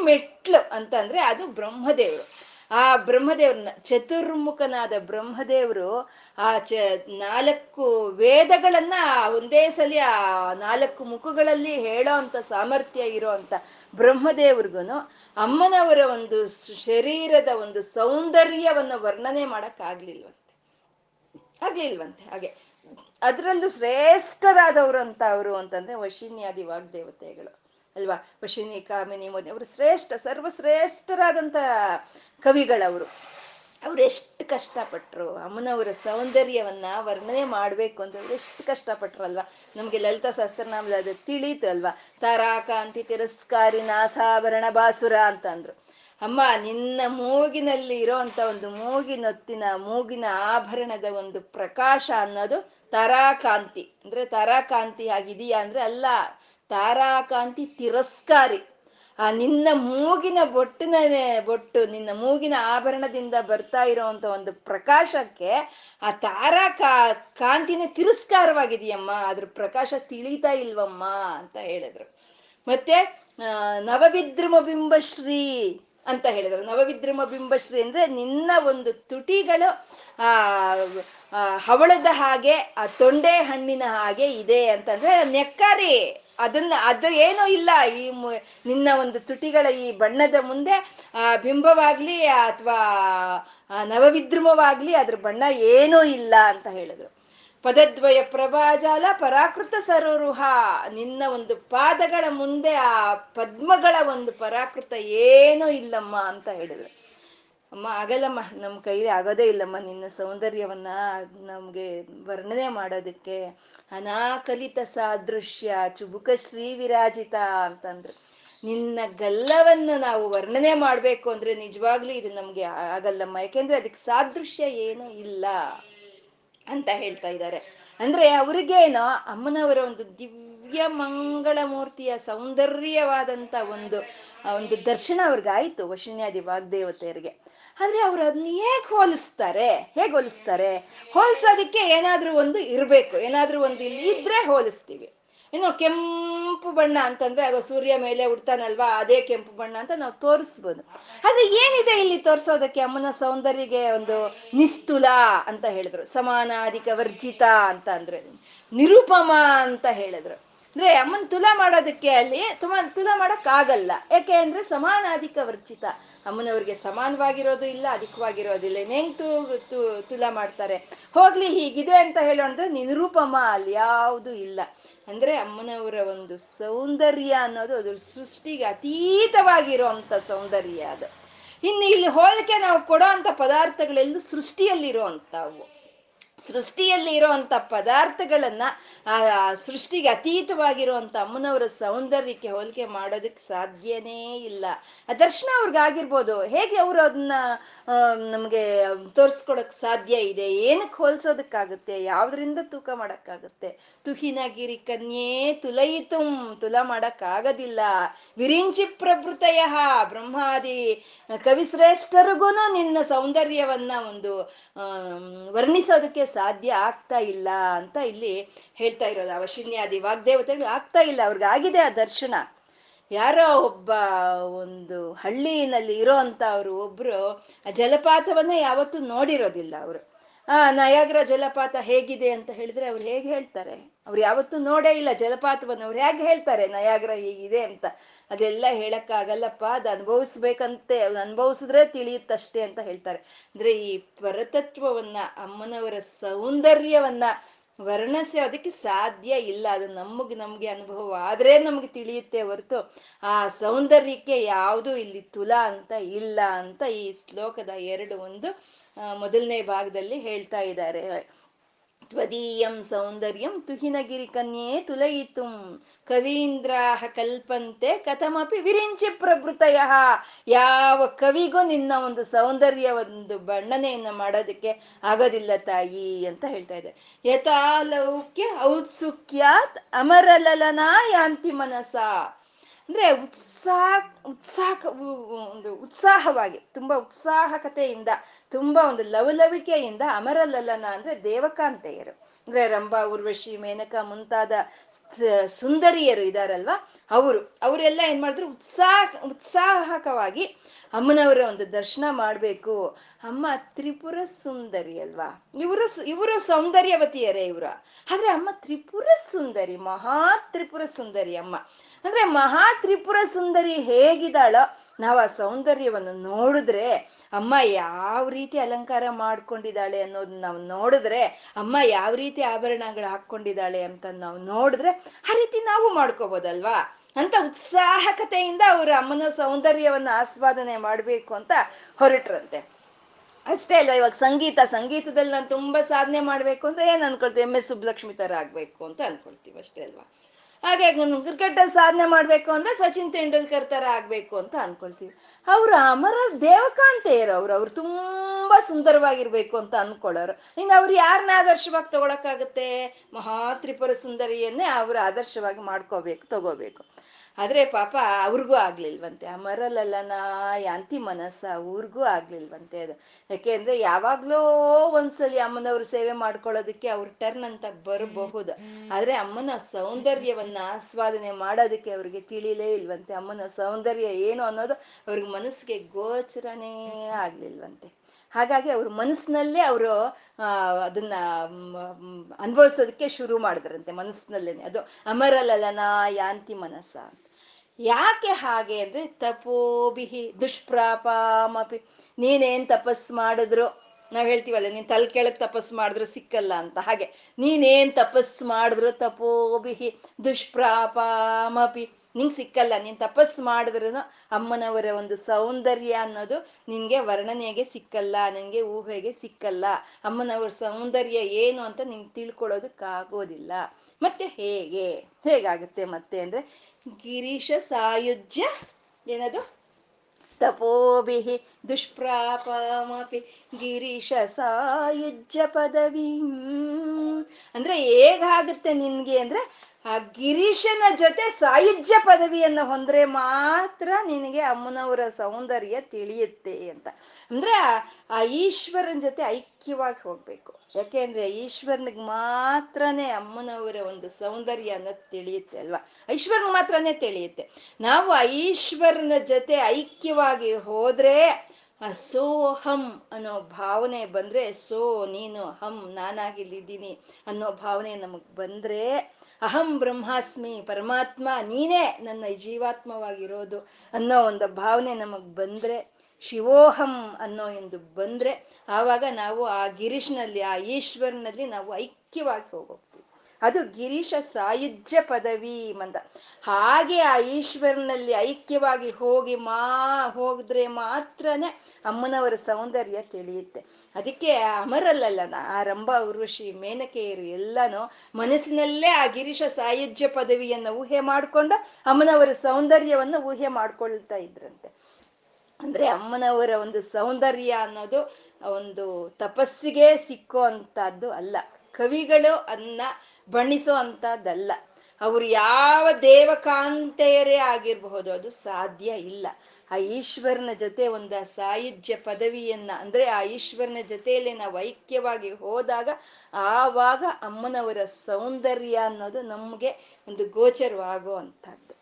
ಮೆಟ್ಲು ಅಂತ ಅಂದ್ರೆ ಅದು ಬ್ರಹ್ಮದೇವರು. ಆ ಬ್ರಹ್ಮದೇವ್ರನ್ನ, ಚತುರ್ಮುಖನಾದ ಬ್ರಹ್ಮದೇವರು, ಆ ಚ, ನಾಲ್ಕು ವೇದಗಳನ್ನ ಒಂದೇ ಸಲ ಆ ನಾಲ್ಕು ಮುಖಗಳಲ್ಲಿ ಹೇಳೋ ಅಂತ ಸಾಮರ್ಥ್ಯ ಇರೋ ಅಂತ ಬ್ರಹ್ಮದೇವ್ರಿಗೂ ಅಮ್ಮನವರ ಒಂದು ಶರೀರದ ಒಂದು ಸೌಂದರ್ಯವನ್ನು ವರ್ಣನೆ ಮಾಡಕ್ ಆಗ್ಲಿಲ್ವಂತೆ ಆಗ್ಲಿಲ್ವಂತೆ, ಹಾಗೆ. ಅದರಲ್ಲೂ ಶ್ರೇಷ್ಠರಾದವರು ಅಂತ ಅವರು ಅಂತಂದ್ರೆ ವಶಿನ್ಯಾದಿ ವಾಗ್ದೇವತೆಗಳು ಅಲ್ವಾ? ವಶಿನಿ, ಕಾಮಿನಿ, ಮೋದಿ ಅವರು ಶ್ರೇಷ್ಠ ಸರ್ವಶ್ರೇಷ್ಠರಾದಂಥ ಕವಿಗಳವರು. ಅವ್ರು ಎಷ್ಟು ಕಷ್ಟಪಟ್ರು, ಅಮ್ಮನವರ ಸೌಂದರ್ಯವನ್ನ ವರ್ಣನೆ ಮಾಡ್ಬೇಕು ಅಂತ ಅವ್ರು ಎಷ್ಟು ಕಷ್ಟಪಟ್ರು, ಅಲ್ವಾ? ನಮ್ಗೆ ಲಲಿತಾ ಸಹಸ್ರನಾಮದಲ್ಲಿ ಅದು ತಿಳೀತು, ಅಲ್ವಾ? ತಾರಾಕಾಂತಿ ತಿರಸ್ಕಾರಿ ನಾಸಾಭರಣ ಬಾಸುರ ಅಂತ ಅಂದ್ರು ಅಮ್ಮ, ನಿನ್ನ ಮೂಗಿನಲ್ಲಿ ಇರೋಂಥ ಒಂದು ಮೂಗಿನೊತ್ತಿನ ಮೂಗಿನ ಆಭರಣದ ಒಂದು ಪ್ರಕಾಶ ಅನ್ನೋದು ತಾರಾಕಾಂತಿ, ಅಂದ್ರೆ ತಾರಾಕಾಂತಿ ಆಗಿದೆಯಾ ಅಂದ್ರೆ ಅಲ್ಲ, ತಾರಾಕಾಂತಿ ತಿರಸ್ಕಾರಿ. ಆ ನಿನ್ನ ಮೂಗಿನ ಬೊಟ್ಟಿನ ಬೊಟ್ಟು, ನಿನ್ನ ಮೂಗಿನ ಆಭರಣದಿಂದ ಬರ್ತಾ ಇರೋವಂಥ ಒಂದು ಪ್ರಕಾಶಕ್ಕೆ ಆ ತಾರಾ ಕಾ ಕಾಂತಿನ ತಿರಸ್ಕಾರವಾಗಿದೆಯಮ್ಮ, ಅದ್ರ ಪ್ರಕಾಶ ತಿಳಿತಾ ಇಲ್ವಮ್ಮ ಅಂತ ಹೇಳಿದ್ರು. ಮತ್ತೆ ನವವಿದ್ರುಮ ಬಿಂಬಶ್ರೀ ಅಂತ ಹೇಳಿದ್ರು. ನವಬಿದ್ರಮ ಬಿಂಬಶ್ರೀ ಅಂದ್ರೆ ನಿನ್ನ ಒಂದು ತುಟಿಗಳು ಆ ಹವಳದ ಹಾಗೆ, ಆ ತೊಂಡೆ ಹಣ್ಣಿನ ಹಾಗೆ ಇದೆ ಅಂತಂದ್ರೆ, ನೆಕ್ಕಾರಿ, ಅದನ್ನ, ಅದು ಏನೂ ಇಲ್ಲ. ಈ ನಿನ್ನ ಒಂದು ತುಟಿಗಳ ಈ ಬಣ್ಣದ ಮುಂದೆ, ಆ, ಬಿಂಬವಾಗ್ಲಿ ಅಥವಾ ನವವಿದ್ರುಮವಾಗ್ಲಿ ಅದ್ರ ಬಣ್ಣ ಏನೂ ಇಲ್ಲ ಅಂತ ಹೇಳಿದ್ರು. ಪದದ್ವಯ ಪ್ರಭಾಜಾಲ ಪರಾಕೃತ ಸರೋರುಹ. ನಿನ್ನ ಒಂದು ಪಾದಗಳ ಮುಂದೆ ಆ ಪದ್ಮಗಳ ಒಂದು ಪರಾಕೃತ ಏನೂ ಇಲ್ಲಮ್ಮ ಅಂತ ಹೇಳಿದ್ರು. ಅಮ್ಮ, ಆಗಲ್ಲಮ್ಮ ನಮ್ಮ ಕೈಲಿ ಆಗೋದೇ ಇಲ್ಲಮ್ಮ. ನಿನ್ನ ಸೌಂದರ್ಯವನ್ನ ನಮಗೆ ವರ್ಣನೆ ಮಾಡೋದಕ್ಕೆ ಅನಾಕಲಿತ ಸಾದೃಶ್ಯ, ಚುಬುಕ ಶ್ರೀ ವಿರಾಜಿತ ಅಂತಂದ್ರು. ನಿನ್ನ ಗಲ್ಲವನ್ನು ನಾವು ವರ್ಣನೆ ಮಾಡಬೇಕು ಅಂದ್ರೆ ನಿಜವಾಗ್ಲೂ ಇದು ನಮ್ಗೆ ಆಗಲ್ಲಮ್ಮ. ಯಾಕೆಂದ್ರೆ ಅದಕ್ಕೆ ಸಾದೃಶ್ಯ ಏನೂ ಇಲ್ಲ ಅಂತ ಹೇಳ್ತಾ ಇದ್ದಾರೆ. ಅಂದ್ರೆ ಅವ್ರಿಗೇನೋ ಅಮ್ಮನವರ ಒಂದು ದಿವ್ಯ ಮಂಗಳ ಮೂರ್ತಿಯ ಸೌಂದರ್ಯವಾದಂತ ಒಂದು ಒಂದು ದರ್ಶನ ಅವ್ರಿಗಾಯ್ತು ವಶಿನ್ಯಾದಿ ವಾಗ್ದೇವತೆಯರಿಗೆ ಆದ್ರೆ ಅವ್ರು ಅದನ್ನ ಹೇಗ್ ಹೋಲಿಸ್ತಾರೆ? ಹೇಗ್ ಹೋಲಿಸ್ತಾರೆ? ಹೋಲ್ಸೋದಕ್ಕೆ ಏನಾದ್ರೂ ಒಂದು ಇರ್ಬೇಕು. ಏನಾದ್ರೂ ಒಂದು ಇಲ್ಲಿ ಇದ್ರೆ ಹೋಲಿಸ್ತೀವಿ. ಇನ್ನು ಕೆಂಪು ಬಣ್ಣ ಅಂತಂದ್ರೆ ಆಗ ಸೂರ್ಯ ಮೇಲೆ ಉಡ್ತಾನಲ್ವಾ, ಅದೇ ಕೆಂಪು ಬಣ್ಣ ಅಂತ ನಾವು ತೋರಿಸ್ಬೋದು. ಆದ್ರೆ ಏನಿದೆ ಇಲ್ಲಿ ತೋರಿಸೋದಕ್ಕೆ ಅಮ್ಮನ ಸೌಂದರ್ಯಗೆ ಒಂದು ನಿಸ್ತುಲ ಅಂತ ಹೇಳಿದ್ರು. ಸಮಾನಾಧಿಕ ವರ್ಜಿತ ಅಂತ ಅಂದ್ರೆ ನಿರುಪಮ ಅಂತ ಹೇಳಿದ್ರು. ಅಂದ್ರೆ ಅಮ್ಮನ್ ತುಲ ಮಾಡೋದಕ್ಕೆ ಅಲ್ಲಿ ತುಮ, ತುಲ ಮಾಡಕ್ ಆಗಲ್ಲ ಯಾಕೆ ಅಂದ್ರೆ ಸಮಾನಾಧಿಕ ವರ್ಜಿತ ಅಮ್ಮನವ್ರಿಗೆ ಸಮಾನವಾಗಿರೋದು ಇಲ್ಲ ಅಧಿಕವಾಗಿರೋದಿಲ್ಲ ಹೆಂಗ್ ತು ತು, ತುಲ ಮಾಡ್ತಾರೆ? ಹೋಗ್ಲಿ ಹೀಗಿದೆ ಅಂತ ಹೇಳೋಣ ನಿರೂಪಮ ಅಲ್ಲಿ ಯಾವುದು ಇಲ್ಲ. ಅಂದ್ರೆ ಅಮ್ಮನವರ ಒಂದು ಸೌಂದರ್ಯ ಅನ್ನೋದು ಅದ್ರ ಸೃಷ್ಟಿಗೆ ಅತೀತವಾಗಿರುವಂತ ಸೌಂದರ್ಯ ಅದು. ಇನ್ನು ಇಲ್ಲಿ ಹೋಲಿಕೆ ನಾವು ಕೊಡೋ ಅಂತ ಪದಾರ್ಥಗಳೆಲ್ಲೂ ಸೃಷ್ಟಿಯಲ್ಲಿರೋ ಅಂಥವು. ಸೃಷ್ಟಿಯಲ್ಲಿ ಇರುವಂತ ಪದಾರ್ಥಗಳನ್ನ, ಆ ಸೃಷ್ಟಿಗೆ ಅತೀತವಾಗಿರುವಂತ ಅಮ್ಮನವರ ಸೌಂದರ್ಯಕ್ಕೆ ಹೋಲಿಕೆ ಮಾಡೋದಕ್ಕೆ ಸಾಧ್ಯನೇ ಇಲ್ಲ. ಆ, ದರ್ಶನ ಅವ್ರಿಗಾಗಿರ್ಬೋದು. ಹೇಗೆ ಅವರು ಅದನ್ನ ನಮಗೆ ತೋರಿಸ್ಕೊಡಕ್ ಸಾಧ್ಯ ಇದೆ? ಏನಕ್ಕೆ ಹೋಲ್ಸೋದಕ್ಕಾಗುತ್ತೆ? ಯಾವ್ದ್ರಿಂದ ತೂಕ ಮಾಡಕ್ಕಾಗುತ್ತೆ? ತುಹಿನಗಿರಿ ಕನ್ಯೆ ತುಲಯಿತುಂ, ತುಲ ಮಾಡಕ್ಕಾಗೋದಿಲ್ಲ. ವಿರಿಂಚಿ ಪ್ರಭೃತಯ, ಬ್ರಹ್ಮಾದಿ ಕವಿಶ್ರೇಷ್ಠರಿಗೂ ನಿನ್ನ ಸೌಂದರ್ಯವನ್ನ ಒಂದು ವರ್ಣಿಸೋದಕ್ಕೆ ಸಾಧ್ಯ ಆಗ್ತಾ ಇಲ್ಲ ಅಂತ ಇಲ್ಲಿ ಹೇಳ್ತಾ ಇರೋದು. ಅವಶಿನ್ಯಾದಿ ವಾಗ್ದೇವತೆಗಳು ಆಗ್ತಾ ಇಲ್ಲ. ಅವ್ರಿಗೆ ಆಗಿದೆ ಆ ದರ್ಶನ. ಯಾರೋ ಒಬ್ಬ ಒಂದು ಹಳ್ಳಿನಲ್ಲಿ ಇರೋ ಅವರು ಒಬ್ರು ಆ ಜಲಪಾತವನ್ನ ಯಾವತ್ತೂ ನೋಡಿರೋದಿಲ್ಲ ಅವರು. ಆ ನಯಾಗ್ರ ಜಲಪಾತ ಹೇಗಿದೆ ಅಂತ ಹೇಳಿದ್ರೆ ಅವ್ರು ಹೇಗೆ ಹೇಳ್ತಾರೆ? ಅವ್ರು ಯಾವತ್ತೂ ನೋಡೇ ಇಲ್ಲ ಜಲಪಾತವನ್ನು. ಅವ್ರು ಹೇಗೆ ಹೇಳ್ತಾರೆ ನಯಾಗ್ರ ಹೀಗಿದೆ ಅಂತ? ಅದೆಲ್ಲ ಹೇಳಕ್ಕಾಗಲ್ಲಪ್ಪ, ಅದು ಅನುಭವಿಸ್ಬೇಕಂತೆ ಅನುಭವಿಸಿದ್ರೆ ತಿಳಿಯುತ್ತಷ್ಟೇ ಅಂತ ಹೇಳ್ತಾರೆ. ಅಂದ್ರೆ ಈ ಪರತತ್ವವನ್ನ, ಅಮ್ಮನವರ ಸೌಂದರ್ಯವನ್ನ ವರ್ಣಿಸಿ ಅದಕ್ಕೆ ಸಾಧ್ಯ ಇಲ್ಲ. ಅದು ನಮಗೆ ನಮಗೆ ಅನುಭವ ಆದ್ರೆ ನಮಗೆ ತಿಳಿಯುತ್ತೆ ಹೊರತು ಆ ಸೌಂದರ್ಯಕ್ಕೆ ಯಾವುದು ಇಲ್ಲಿ ತುಲಾ ಅಂತ ಇಲ್ಲ ಅಂತ ಈ ಶ್ಲೋಕದ ಎರಡು ಒಂದು ಮೊದಲನೇ ಭಾಗದಲ್ಲಿ ಹೇಳ್ತಾ ಇದ್ದಾರೆ. ತ್ವದೀಯಂ ಸೌಂದರ್ಯಂ ತುಹಿನಗಿರಿ ಕನ್ಯೆ ತುಲಯಿತುಂ. ಕವೀಂದ್ರಾಹ ಕಲ್ಪಂತೆ ಕಥಮಪಿ ವಿರಿಂಚಿ ಪ್ರಭೃತಯ. ಯಾವ ಕವಿಗೂ ನಿನ್ನ ಒಂದು ಸೌಂದರ್ಯ, ಒಂದು ಬಣ್ಣನೆಯನ್ನು ಮಾಡೋದಕ್ಕೆ ಆಗೋದಿಲ್ಲ ತಾಯಿ ಅಂತ ಹೇಳ್ತಾ ಇದೆ ಯಥಾಲೌಕ್ಯ ಔತ್ಸುಕ್ಯಾತ್ ಅಮರಲಲನಾ ಯಾಂತಿ ಮನಸ. ಅಂದ್ರೆ ಉತ್ಸಾಹ ಉತ್ಸಾಹ ಒಂದು ಉತ್ಸಾಹವಾಗಿ, ತುಂಬಾ ಉತ್ಸಾಹಕತೆಯಿಂದ ತುಂಬಾ ಒಂದು ಲವಲವಿಕೆಯಿಂದ ಅಮರಲಲನ ಅಂದ್ರೆ ದೇವಕಾಂತೆಯರು ಅಂದ್ರೆ ರಂಭಾ, ಉರ್ವಶಿ, ಮೇನಕ ಮುಂತಾದ ಸುಂದರಿಯರು ಇದಾರಲ್ವಾ? ಅವರು, ಅವರೆಲ್ಲ ಏನ್ ಮಾಡಿದ್ರು? ಉತ್ಸಾಹ, ಉತ್ಸಾಹಕವಾಗಿ ಅಮ್ಮನವರ ಒಂದು ದರ್ಶನ ಮಾಡ್ಬೇಕು. ಅಮ್ಮ ತ್ರಿಪುರ ಸುಂದರಿ ಅಲ್ವಾ? ಇವರು ಇವರು ಸೌಂದರ್ಯವತಿಯರೇ ಇವರು. ಆದ್ರೆ ಅಮ್ಮ ತ್ರಿಪುರ ಸುಂದರಿ, ಮಹಾ ತ್ರಿಪುರ ಸುಂದರಿ ಅಮ್ಮ. ಅಂದ್ರೆ ಮಹಾ ತ್ರಿಪುರ ಸುಂದರಿ ಹೇಗಿದ್ದಾಳೋ ನಾವು ಆ ಸೌಂದರ್ಯವನ್ನು ನೋಡಿದ್ರೆ, ಅಮ್ಮ ಯಾವ ರೀತಿ ಅಲಂಕಾರ ಮಾಡ್ಕೊಂಡಿದ್ದಾಳೆ ಅನ್ನೋದನ್ನ ನಾವು ನೋಡಿದ್ರೆ, ಅಮ್ಮ ಯಾವ ರೀತಿ ಆಭರಣಗಳು ಹಾಕ್ಕೊಂಡಿದ್ದಾಳೆ ಅಂತ ನಾವು ನೋಡಿದ್ರೆ, ಆ ರೀತಿ ನಾವು ಮಾಡ್ಕೋಬೋದಲ್ವಾ? ಅಂತ ಉತ್ಸಾಹಕತೆಯಿಂದ ಅವರು ಅಮ್ಮನ ಸೌಂದರ್ಯವನ್ನು ಆಸ್ವಾದನೆ ಮಾಡಬೇಕು ಅಂತ ಹೊರಟ್ರಂತೆ. ಅಷ್ಟೇ ಅಲ್ವಾ, ಇವಾಗ ಸಂಗೀತ, ಸಂಗೀತದಲ್ಲಿ ನಾನು ತುಂಬ ಸಾಧನೆ ಮಾಡಬೇಕು ಅಂದ್ರೆ ಏನು ಅನ್ಕೊಳ್ತೀವಿ? ಎಂ ಎಸ್ ಸುಬ್ಬಲಕ್ಷ್ಮಿ ಥರ ಆಗಬೇಕು ಅಂತ ಅನ್ಕೊಳ್ತೀವಿ ಅಷ್ಟೇ ಅಲ್ವಾ? ಹಾಗೆ ಕ್ರಿಕೆಟಲ್ಲಿ ಸಾಧನೆ ಮಾಡಬೇಕು ಅಂದರೆ ಸಚಿನ್ ತೆಂಡೂಲ್ಕರ್ ಥರ ಆಗಬೇಕು ಅಂತ ಅನ್ಕೊಳ್ತೀವಿ. ಅವರು ಅಮರ ದೇವಕಾಂತೆಯರು ಅವ್ರು ಅವ್ರು ತುಂಬಾ ಸುಂದರವಾಗಿರ್ಬೇಕು ಅಂತ ಅನ್ಕೊಳ್ಳೋರು. ಇನ್ನು ಅವ್ರು ಯಾರನ್ನ ಆದರ್ಶವಾಗಿ ತಗೊಳಕಾಗತ್ತೆ ಮಹಾ ತ್ರಿಪುರ ಸುಂದರಿಯನ್ನೇ ಅವರು ಆದರ್ಶವಾಗಿ ಮಾಡ್ಕೋಬೇಕು, ತಗೋಬೇಕು. ಆದ್ರೆ ಪಾಪ ಅವ್ರಿಗೂ ಆಗ್ಲಿಲ್ವಂತೆ. ಅಮರಲಲ್ಲನ ಯಾಂತಿ ಮನಸ್ಸ, ಅವ್ರಿಗೂ ಆಗ್ಲಿಲ್ವಂತೆ ಅದು. ಯಾಕೆಂದ್ರೆ ಯಾವಾಗ್ಲೋ ಒಂದ್ಸಲಿ ಅಮ್ಮನವ್ರ ಸೇವೆ ಮಾಡ್ಕೊಳ್ಳೋದಕ್ಕೆ ಅವ್ರ ಟರ್ನ್ ಅಂತ ಬರಬಹುದು. ಆದ್ರೆ ಅಮ್ಮನ ಸೌಂದರ್ಯವನ್ನ ಆಸ್ವಾದನೆ ಮಾಡೋದಕ್ಕೆ ಅವ್ರಿಗೆ ತಿಳಿಲೇ ಇಲ್ವಂತೆ. ಅಮ್ಮನ ಸೌಂದರ್ಯ ಏನು ಅನ್ನೋದು ಅವ್ರಿಗೆ ಮನಸ್ಸಿಗೆ ಗೋಚರನೇ ಆಗ್ಲಿಲ್ವಂತೆ. ಹಾಗಾಗಿ ಅವ್ರ ಮನಸ್ಸಿನಲ್ಲೇ ಅವರು ಅದನ್ನ ಅನುಭವಿಸೋದಕ್ಕೆ ಶುರು ಮಾಡಿದ್ರಂತೆ ಮನಸ್ಸಿನಲ್ಲೇನೆ. ಅದು ಅಮರಲಲನ ಯಾಂತಿ ಮನಸ್ಸ ಯಾಕೆ ಹಾಗೆ ಅಂದ್ರೆ ತಪೋಬಿಹಿ ದುಷ್ಪ್ರಾಪಾಮಪಿ. ನೀನೇನ್ ತಪಸ್ ಮಾಡಿದ್ರು, ನಾವ್ ಹೇಳ್ತೀವಲ್ಲ, ನೀನ್ ತಲೆ ಕೆಳಗ್ ತಪಸ್ ಮಾಡಿದ್ರು ಸಿಕ್ಕಲ್ಲ ಅಂತ. ಹಾಗೆ, ನೀನೇನ್ ತಪಸ್ ಮಾಡಿದ್ರು ತಪೋಬಿಹಿ ದುಷ್ಪ್ರಾಪಾಮಪಿ. ನಿಂಗೆ ಸಿಕ್ಕಲ್ಲ, ನೀನ್ ತಪಸ್ಸು ಮಾಡಿದ್ರು ಅಮ್ಮನವರ ಒಂದು ಸೌಂದರ್ಯ ಅನ್ನೋದು ನಿನ್ಗೆ ವರ್ಣನೆಗೆ ಸಿಕ್ಕಲ್ಲ, ನಿನ್ಗೆ ಊಹೆಗೆ ಸಿಕ್ಕಲ್ಲ. ಅಮ್ಮನವರ ಸೌಂದರ್ಯ ಏನು ಅಂತ ನಿಂಗೆ ತಿಳ್ಕೊಳ್ಳೋದಕ್ಕಾಗೋದಿಲ್ಲ. ಮತ್ತೆ ಹೇಗೆ? ಹೇಗಾಗುತ್ತೆ ಮತ್ತೆ ಅಂದ್ರೆ ಗಿರೀಶ ಸಾಯುಜ್ಯ ಏನದು? ತಪೋಭಿಹಿ ದುಷ್ಪ್ರಾಪಿ ಗಿರೀಶ ಸಾಯುಜ್ಯ ಪದವಿ. ಅಂದ್ರೆ ಹೇಗಾಗುತ್ತೆ ನಿನ್ಗೆ ಅಂದ್ರೆ ಆ ಗಿರೀಶನ ಜೊತೆ ಸಾಯುಜ್ಯ ಪದವಿಯನ್ನು ಹೊಂದ್ರೆ ಮಾತ್ರ ನಿನಗೆ ಅಮ್ಮನವರ ಸೌಂದರ್ಯ ತಿಳಿಯುತ್ತೆ ಅಂತ. ಅಂದ್ರೆ ಆ ಈಶ್ವರನ ಜೊತೆ ಐಕ್ಯವಾಗಿ ಹೋಗ್ಬೇಕು. ಯಾಕೆಂದ್ರೆ ಈಶ್ವರನಿಗೆ ಮಾತ್ರನೇ ಅಮ್ಮನವರ ಒಂದು ಸೌಂದರ್ಯ ಅನ್ನೋದು ತಿಳಿಯುತ್ತೆ ಅಲ್ವಾ? ಈಶ್ವರನಿಗೆ ಮಾತ್ರನೇ ತಿಳಿಯುತ್ತೆ. ನಾವು ಆ ಈಶ್ವರನ ಜೊತೆ ಐಕ್ಯವಾಗಿ ಹೋದ್ರೆ ಆ ಸೋಹಂ ಅನ್ನೋ ಭಾವನೆ ಬಂದ್ರೆ, ಸೋ ನೀನು ಹಂ, ನಾನಾಗಿಲ್ಲಿದ್ದೀನಿ ಅನ್ನೋ ಭಾವನೆ ನಮಗ್ ಬಂದ್ರೆ, ಅಹಂ ಬ್ರಹ್ಮಾಸ್ಮಿ, ಪರಮಾತ್ಮ ನೀನೇ ನನ್ನ ಜೀವಾತ್ಮವಾಗಿರೋದು ಅನ್ನೋ ಒಂದು ಭಾವನೆ ನಮಗ್ ಬಂದ್ರೆ, ಶಿವೋಹಂ ಅನ್ನೋ ಎಂದು ಬಂದ್ರೆ, ಆವಾಗ ನಾವು ಆ ಗಿರೀಶ್ನಲ್ಲಿ, ಆ ಈಶ್ವರನಲ್ಲಿ ನಾವು ಐಕ್ಯವಾಗಿ ಹೋಗೋಗ್ತೀವಿ ಅದು ಗಿರೀಶ ಸಾಯುಜ್ಯ ಪದವಿ ಮಂದ. ಹಾಗೆ ಆ ಈಶ್ವರನಲ್ಲಿ ಐಕ್ಯವಾಗಿ ಹೋಗಿ ಮಾ ಹೋಗಿದ್ರೆ ಮಾತ್ರನೇ ಅಮ್ಮನವರ ಸೌಂದರ್ಯ ತಿಳಿಯುತ್ತೆ. ಅದಕ್ಕೆ ಅಮರಲ್ಲಲ್ಲ ಆ ರಂಭ ಋಷಿ ಮೇನಕೆಯರು ಎಲ್ಲನೂ ಮನಸ್ಸಿನಲ್ಲೇ ಆ ಗಿರೀಶ ಸಾಯುಜ್ಯ ಪದವಿಯನ್ನು ಊಹೆ ಮಾಡಿಕೊಂಡು ಅಮ್ಮನವರ ಸೌಂದರ್ಯವನ್ನು ಊಹೆ ಮಾಡ್ಕೊಳ್ತಾ ಇದ್ರಂತೆ. ಅಂದ್ರೆ ಅಮ್ಮನವರ ಒಂದು ಸೌಂದರ್ಯ ಅನ್ನೋದು ಒಂದು ತಪಸ್ಸಿಗೆ ಸಿಕ್ಕೋ ಅಂತದ್ದು ಅಲ್ಲ. ಕವಿಗಳು ಅನ್ನ ಬಣ್ಣಿಸೋ ಅಂತದ್ದಲ್ಲ ಅವ್ರು ಯಾವ ದೇವಕಾಂತೆಯರೇ ಆಗಿರಬಹುದು, ಅದು ಸಾಧ್ಯ ಇಲ್ಲ. ಆ ಈಶ್ವರನ ಜೊತೆ ಒಂದು ಸಾಯುಜ್ಯ ಪದವಿಯನ್ನ, ಅಂದ್ರೆ ಆ ಈಶ್ವರನ ಜೊತೆಯಲ್ಲಿ ನಾವು ಐಕ್ಯವಾಗಿ ಹೋದಾಗ ಆವಾಗ ಅಮ್ಮನವರ ಸೌಂದರ್ಯ ಅನ್ನೋದು ನಮಗೆ ಒಂದು ಗೋಚರವಾಗೋ ಅಂಥದ್ದು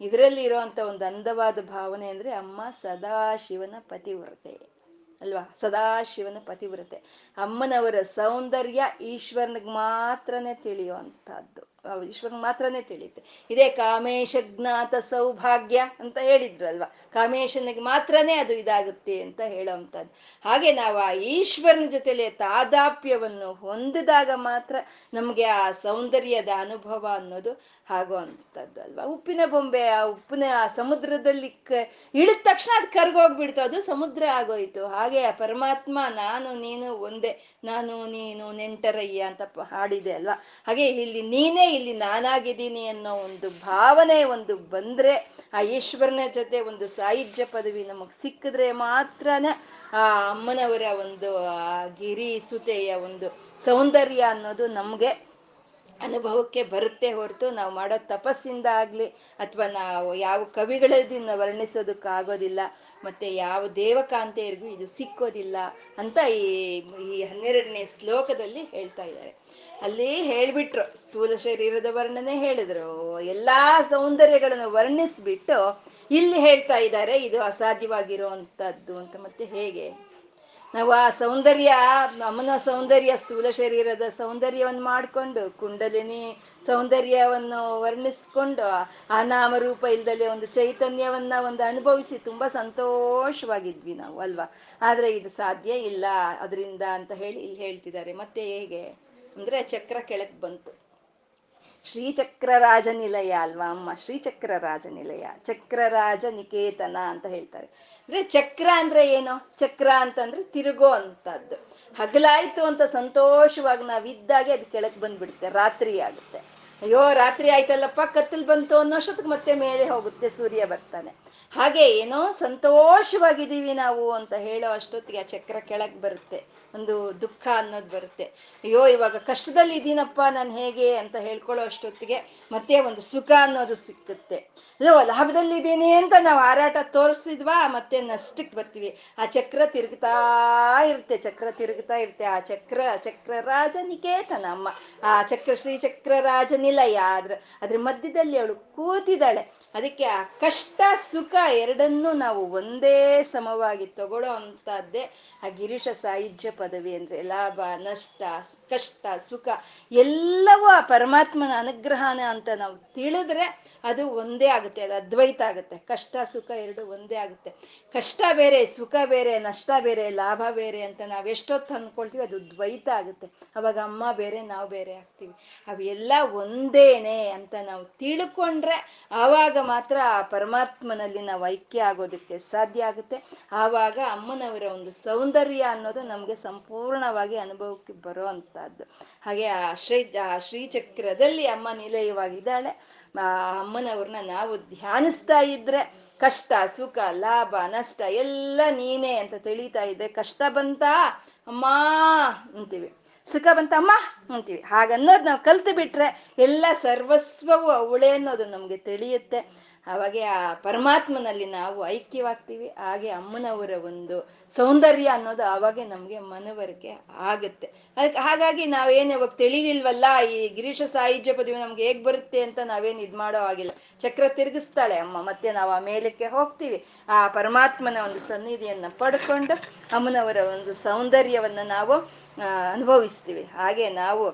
ಇದರಲ್ಲಿ ಇರುವಂತ ಒಂದು ಅಂದವಾದ ಭಾವನೆ ಅಂದ್ರೆ ಅಮ್ಮ ಸದಾಶಿವನ ಪತಿವ್ರತೆ. ಅಲ್ವಾ? ಸದಾಶಿವನ ಪತಿವ್ರತೆ. ಅಮ್ಮನವರ ಸೌಂದರ್ಯ ಈಶ್ವರನಿಗೆ ಮಾತ್ರನೇ ತಿಳಿಯುವಂತಹದ್ದು ಈಶ್ವರನಿಗೆ ಮಾತ್ರನೇ ತಿಳಿಯುತ್ತೆ. ಇದೇ ಕಾಮೇಶ ಜ್ಞಾತ ಸೌಭಾಗ್ಯ ಅಂತ ಹೇಳಿದ್ರು ಅಲ್ವಾ ಕಾಮೇಶನಿಗೆ ಮಾತ್ರನೇ ಅದು ಇದಾಗುತ್ತೆ ಅಂತ ಹೇಳೋವಂಥದ್ದು. ಹಾಗೆ ನಾವು ಆ ಈಶ್ವರನ ಜೊತೆಲೆ ತಾದಾಪ್ಯವನ್ನು ಹೊಂದಿದಾಗ ಮಾತ್ರ ನಮಗೆ ಆ ಸೌಂದರ್ಯದ ಅನುಭವ ಅನ್ನೋದು ಅಂಥದ್ದು ಅಲ್ವಾ ಉಪ್ಪಿನ ಬೊಂಬೆ, ಆ ಉಪ್ಪಿನ ಆ ಸಮುದ್ರದಲ್ಲಿ ಕ, ಇಳಿದ ತಕ್ಷಣ ಅದು ಕರ್ಗೋಗ್ಬಿಡ್ತು, ಅದು ಸಮುದ್ರ ಆಗೋಯ್ತು. ಹಾಗೆ ಆ ಪರಮಾತ್ಮ, ನಾನು, ನೀನು ಒಂದೇ, ನಾನು, ನೀನು, ನೆಂಟರಯ್ಯ ಅಂತ ಹಾಡಿದೆ ಅಲ್ವಾ? ಹಾಗೆ ಇಲ್ಲಿ ನೀನೇ ಇಲ್ಲಿ ನಾನಾಗಿದ್ದೀನಿ ಅನ್ನೋ ಒಂದು ಭಾವನೆ ಒಂದು ಬಂದ್ರೆ ಆ ಈಶ್ವರನ ಜೊತೆ ಒಂದು ಸಾಹಿತ್ಯ ಪದವಿ ನಮಗ್ ಸಿಕ್ಕಿದ್ರೆ ಮಾತ್ರನೇ ಆ ಅಮ್ಮನವರ ಒಂದು, ಆ ಗಿರಿ ಸುತೆಯ ಒಂದು ಸೌಂದರ್ಯ ಅನ್ನೋದು ನಮ್ಗೆ ಅನುಭವಕ್ಕೆ ಬರುತ್ತೆ ಹೊರತು ನಾವು ಮಾಡೋ ತಪಸ್ಸಿಂದ ಆಗ್ಲಿ ಅಥವಾ ನಾವು ಯಾವ ಕವಿಗಳದಿಂದ ವರ್ಣಿಸೋದಕ್ಕಾಗೋದಿಲ್ಲ ಮತ್ತೆ ಯಾವ ದೇವಕಾಂತೆಯರಿಗೂ ಇದು ಸಿಕ್ಕೋದಿಲ್ಲ ಅಂತ ಈ ಈ ಹನ್ನೆರಡನೇ ಶ್ಲೋಕದಲ್ಲಿ ಹೇಳ್ತಾ ಇದ್ದಾರೆ. ಅಲ್ಲಿ ಹೇಳ್ಬಿಟ್ರು. ಸ್ಥೂಲ ಶರೀರದ ವರ್ಣನೆ ಹೇಳಿದ್ರು. ಎಲ್ಲಾ ಸೌಂದರ್ಯಗಳನ್ನು ವರ್ಣಿಸ್ಬಿಟ್ಟು ಇಲ್ಲಿ ಹೇಳ್ತಾ ಇದ್ದಾರೆ, ಇದು ಅಸಾಧ್ಯವಾಗಿರುವಂತದ್ದು ಅಂತ. ಮತ್ತೆ ಹೇಗೆ? ನಾವು ಆ ಸೌಂದರ್ಯ, ಅಮ್ಮನ ಸೌಂದರ್ಯ, ಸ್ಥೂಲ ಶರೀರದ ಸೌಂದರ್ಯವನ್ನು ಮಾಡಿಕೊಂಡು, ಕುಂಡಲಿನಿ ಸೌಂದರ್ಯವನ್ನು ವರ್ಣಿಸ್ಕೊಂಡು, ಆ ನಾಮರೂಪ ಇಲ್ದಲೆ ಒಂದು ಚೈತನ್ಯವನ್ನ ಒಂದು ಅನುಭವಿಸಿ ತುಂಬಾ ಸಂತೋಷವಾಗಿದ್ವಿ ನಾವು, ಅಲ್ವಾ? ಆದರೆ ಇದು ಸಾಧ್ಯ ಇಲ್ಲ, ಅದರಿಂದ ಅಂತ ಹೇಳಿ ಇಲ್ಲಿ ಹೇಳ್ತಿದ್ದಾರೆ. ಮತ್ತೆ ಹೇಗೆ? ಅಂದ್ರೆ ಚಕ್ರ ಕೆಳಕ್ ಬಂತು. ಶ್ರೀಚಕ್ರರಾಜ ನಿಲಯ ಅಲ್ವಾ ಅಮ್ಮ? ಶ್ರೀಚಕ್ರರಾಜ ನಿಲಯ ಚಕ್ರರಾಜ ನಿಕೇತನ ಅಂತ ಹೇಳ್ತಾರೆ. ಅಂದ್ರೆ ಚಕ್ರ ಅಂದ್ರೆ ಏನು? ಚಕ್ರ ಅಂತಂದ್ರೆ ತಿರುಗೋ ಅಂತದ್ದು. ಹಗಲಾಯ್ತು ಅಂತ ಸಂತೋಷವಾಗಿ ನಾವಿದ್ದಾಗೆ ಅದು ಕೆಳಕ್ ಬಂದ್ಬಿಡುತ್ತೆ, ರಾತ್ರಿ ಆಗುತ್ತೆ. ಅಯ್ಯೋ, ರಾತ್ರಿ ಆಯ್ತಲ್ಲಪ್ಪ, ಕತ್ತಲ್ ಬಂತು ಅನ್ನೋಷ್ಟೊತ್ತಿಗೆ ಮತ್ತೆ ಮೇಲೆ ಹೋಗುತ್ತೆ, ಸೂರ್ಯ ಬರ್ತಾನೆ. ಹಾಗೆ ಏನೋ ಸಂತೋಷವಾಗಿದ್ದೀವಿ ನಾವು ಅಂತ ಹೇಳೋ ಅಷ್ಟೊತ್ತಿಗೆ ಆ ಚಕ್ರ ಕೆಳಗೆ ಬರುತ್ತೆ. ಒಂದು ದುಃಖ ಅನ್ನೋದು ಬರುತ್ತೆ. ಅಯ್ಯೋ, ಇವಾಗ ಕಷ್ಟದಲ್ಲಿ ಇದ್ದೀನಪ್ಪ ನಾನು ಹೇಗೆ ಅಂತ ಹೇಳ್ಕೊಳ್ಳೋ ಅಷ್ಟೊತ್ತಿಗೆ ಮತ್ತೆ ಒಂದು ಸುಖ ಅನ್ನೋದು ಸಿಕ್ಕುತ್ತೆ. ಅಯ್ಯೋ ಲಾಭದಲ್ಲಿದ್ದೀನಿ ಅಂತ ನಾವು ಹಾರಾಟ ತೋರಿಸಿದ್ವಾ? ಮತ್ತೆ ನಷ್ಟಕ್ಕೆ ಬರ್ತೀವಿ. ಆ ಚಕ್ರ ತಿರುಗ್ತಾ ಇರುತ್ತೆ, ಚಕ್ರ ತಿರುಗ್ತಾ ಇರುತ್ತೆ. ಆ ಚಕ್ರ ಚಕ್ರ ರಾಜನಿಕೇತನ ಅಮ್ಮ. ಆ ಚಕ್ರ, ಶ್ರೀ ಚಕ್ರ ನಿಲಯ ಅದ್ರ ಅದ್ರ ಮಧ್ಯದಲ್ಲಿ ಅವಳು ಕೂತಿದ್ದಾಳೆ. ಅದಕ್ಕೆ ಆ ಕಷ್ಟ, ಸುಖ ಎರಡನ್ನೂ ನಾವು ಒಂದೇ ಸಮವಾಗಿ ತಗೊಳ್ಳೋ ಅಂಥದ್ದೇ ಆ ಗಿರೀಶ ಸಾಹಿತ್ಯ ಪದವಿ ಅಂದ್ರೆ ಲಾಭ, ನಷ್ಟ, ಕಷ್ಟ, ಸುಖ ಎಲ್ಲವೂ ಆ ಪರಮಾತ್ಮನ ಅನುಗ್ರಹನ ಅಂತ ನಾವು ತಿಳಿದ್ರೆ ಅದು ಒಂದೇ ಆಗುತ್ತೆ, ಅದು ಅದ್ವೈತ ಆಗುತ್ತೆ. ಕಷ್ಟ, ಸುಖ ಎರಡು ಒಂದೇ ಆಗುತ್ತೆ. ಕಷ್ಟ ಬೇರೆ, ಸುಖ ಬೇರೆ, ನಷ್ಟ ಬೇರೆ, ಲಾಭ ಬೇರೆ ಅಂತ ನಾವು ಎಷ್ಟೊತ್ತು ಅಂದ್ಕೊಳ್ತೀವಿ ಅದು ದ್ವೈತ ಆಗುತ್ತೆ. ಅವಾಗ ಅಮ್ಮ ಬೇರೆ, ನಾವು ಬೇರೆ ಆಗ್ತೀವಿ. ಅವೆಲ್ಲ ಒಂದೇನೆ ಅಂತ ನಾವು ತಿಳ್ಕೊಂಡ್ರೆ ಆವಾಗ ಮಾತ್ರ ಆ ಪರಮಾತ್ಮನಲ್ಲಿ ನಾವು ಐಕ್ಯ ಆಗೋದಕ್ಕೆ ಸಾಧ್ಯ ಆಗುತ್ತೆ. ಆವಾಗ ಅಮ್ಮನವರ ಒಂದು ಸೌಂದರ್ಯ ಅನ್ನೋದು ನಮಗೆ ಸಂಪೂರ್ಣವಾಗಿ ಅನುಭವಕ್ಕೆ ಬರೋ ಅಂಥದ್ದು. ಹಾಗೆ ಆ ಶ್ರೀ, ಆ ಶ್ರೀಚಕ್ರದಲ್ಲಿ ಅಮ್ಮ ನಿಲಯವಾಗಿದ್ದಾಳೆ. ಅಮ್ಮನವ್ರನ್ನ ನಾವು ಧ್ಯಾನಿಸ್ತಾ ಇದ್ರೆ ಕಷ್ಟ, ಸುಖ, ಲಾಭ, ನಷ್ಟ ಎಲ್ಲ ನೀನೇ ಅಂತ ತಿಳಿತಾ ಇದ್ರೆ ಕಷ್ಟ ಬಂತ? ಅಮ್ಮ ಅಂತೀವಿ. ಸುಖ ಬಂತ ಅಮ್ಮ ಅಂತೀವಿ. ಹಾಗನ್ನೋದು ನಾವು ಕಲ್ತು ಬಿಟ್ರೆ ಎಲ್ಲ ಸರ್ವಸ್ವವು ಅವಳೇ ಅನ್ನೋದು ನಮಗೆ ತಿಳಿಯುತ್ತೆ. ಅವಾಗೆ ಆ ಪರಮಾತ್ಮನಲ್ಲಿ ನಾವು ಐಕ್ಯವಾಗ್ತೀವಿ. ಹಾಗೆ ಅಮ್ಮನವರ ಒಂದು ಸೌಂದರ್ಯ ಅನ್ನೋದು ಆವಾಗೆ ನಮಗೆ ಮನವರಿಕೆ ಆಗುತ್ತೆ. ಅದಕ್ಕೆ ಹಾಗಾಗಿ ನಾವೇನು ಇವಾಗ ತಿಳಿಲಿಲ್ವಲ್ಲ, ಈ ಗಿರೀಶ ಸಾಹಿತ್ಯ ಪದವಿ ನಮ್ಗೆ ಹೇಗ್ ಬರುತ್ತೆ ಅಂತ ನಾವೇನು ಇದು ಮಾಡೋ ಆಗಿಲ್ಲ ಚಕ್ರ ತಿರುಗಿಸ್ತಾಳೆ ಅಮ್ಮ, ಮತ್ತೆ ನಾವು ಆ ಮೇಲಕ್ಕೆ ಹೋಗ್ತೀವಿ. ಆ ಪರಮಾತ್ಮನ ಒಂದು ಸನ್ನಿಧಿಯನ್ನ ಪಡ್ಕೊಂಡು ಅಮ್ಮನವರ ಒಂದು ಸೌಂದರ್ಯವನ್ನ ನಾವು ಅನುಭವಿಸ್ತೀವಿ. ಹಾಗೆ ನಾವು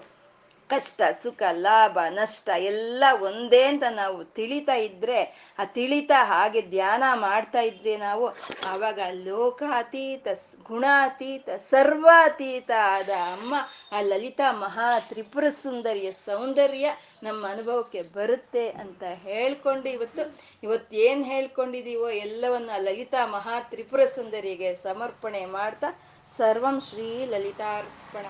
ಕಷ್ಟ, ಸುಖ, ಲಾಭ, ನಷ್ಟ ಎಲ್ಲ ಒಂದೇ ಅಂತ ನಾವು ತಿಳಿತಾ ಇದ್ರೆ, ಆ ತಿಳಿತಾ ಹಾಗೆ ಧ್ಯಾನ ಮಾಡ್ತಾ ಇದ್ರೆ ನಾವು ಅವಾಗ ಲೋಕಾತೀತ, ಗುಣಾತೀತ, ಸರ್ವಾತೀತ ಆದ ಅಮ್ಮ, ಆ ಲಲಿತಾ ಮಹಾ ತ್ರಿಪುರ ಸುಂದರಿಯ ಸೌಂದರ್ಯ ನಮ್ಮ ಅನುಭವಕ್ಕೆ ಬರುತ್ತೆ ಅಂತ ಹೇಳ್ಕೊಂಡು ಇವತ್ತು ಇವತ್ತು ಏನು ಹೇಳ್ಕೊಂಡಿದೀವೋ ಎಲ್ಲವನ್ನು ಲಲಿತಾ ಮಹಾ ತ್ರಿಪುರ ಸುಂದರಿಗೆ ಸಮರ್ಪಣೆ ಮಾಡ್ತಾ ಸರ್ವಂ ಶ್ರೀ ಲಲಿತಾರ್ಪಣ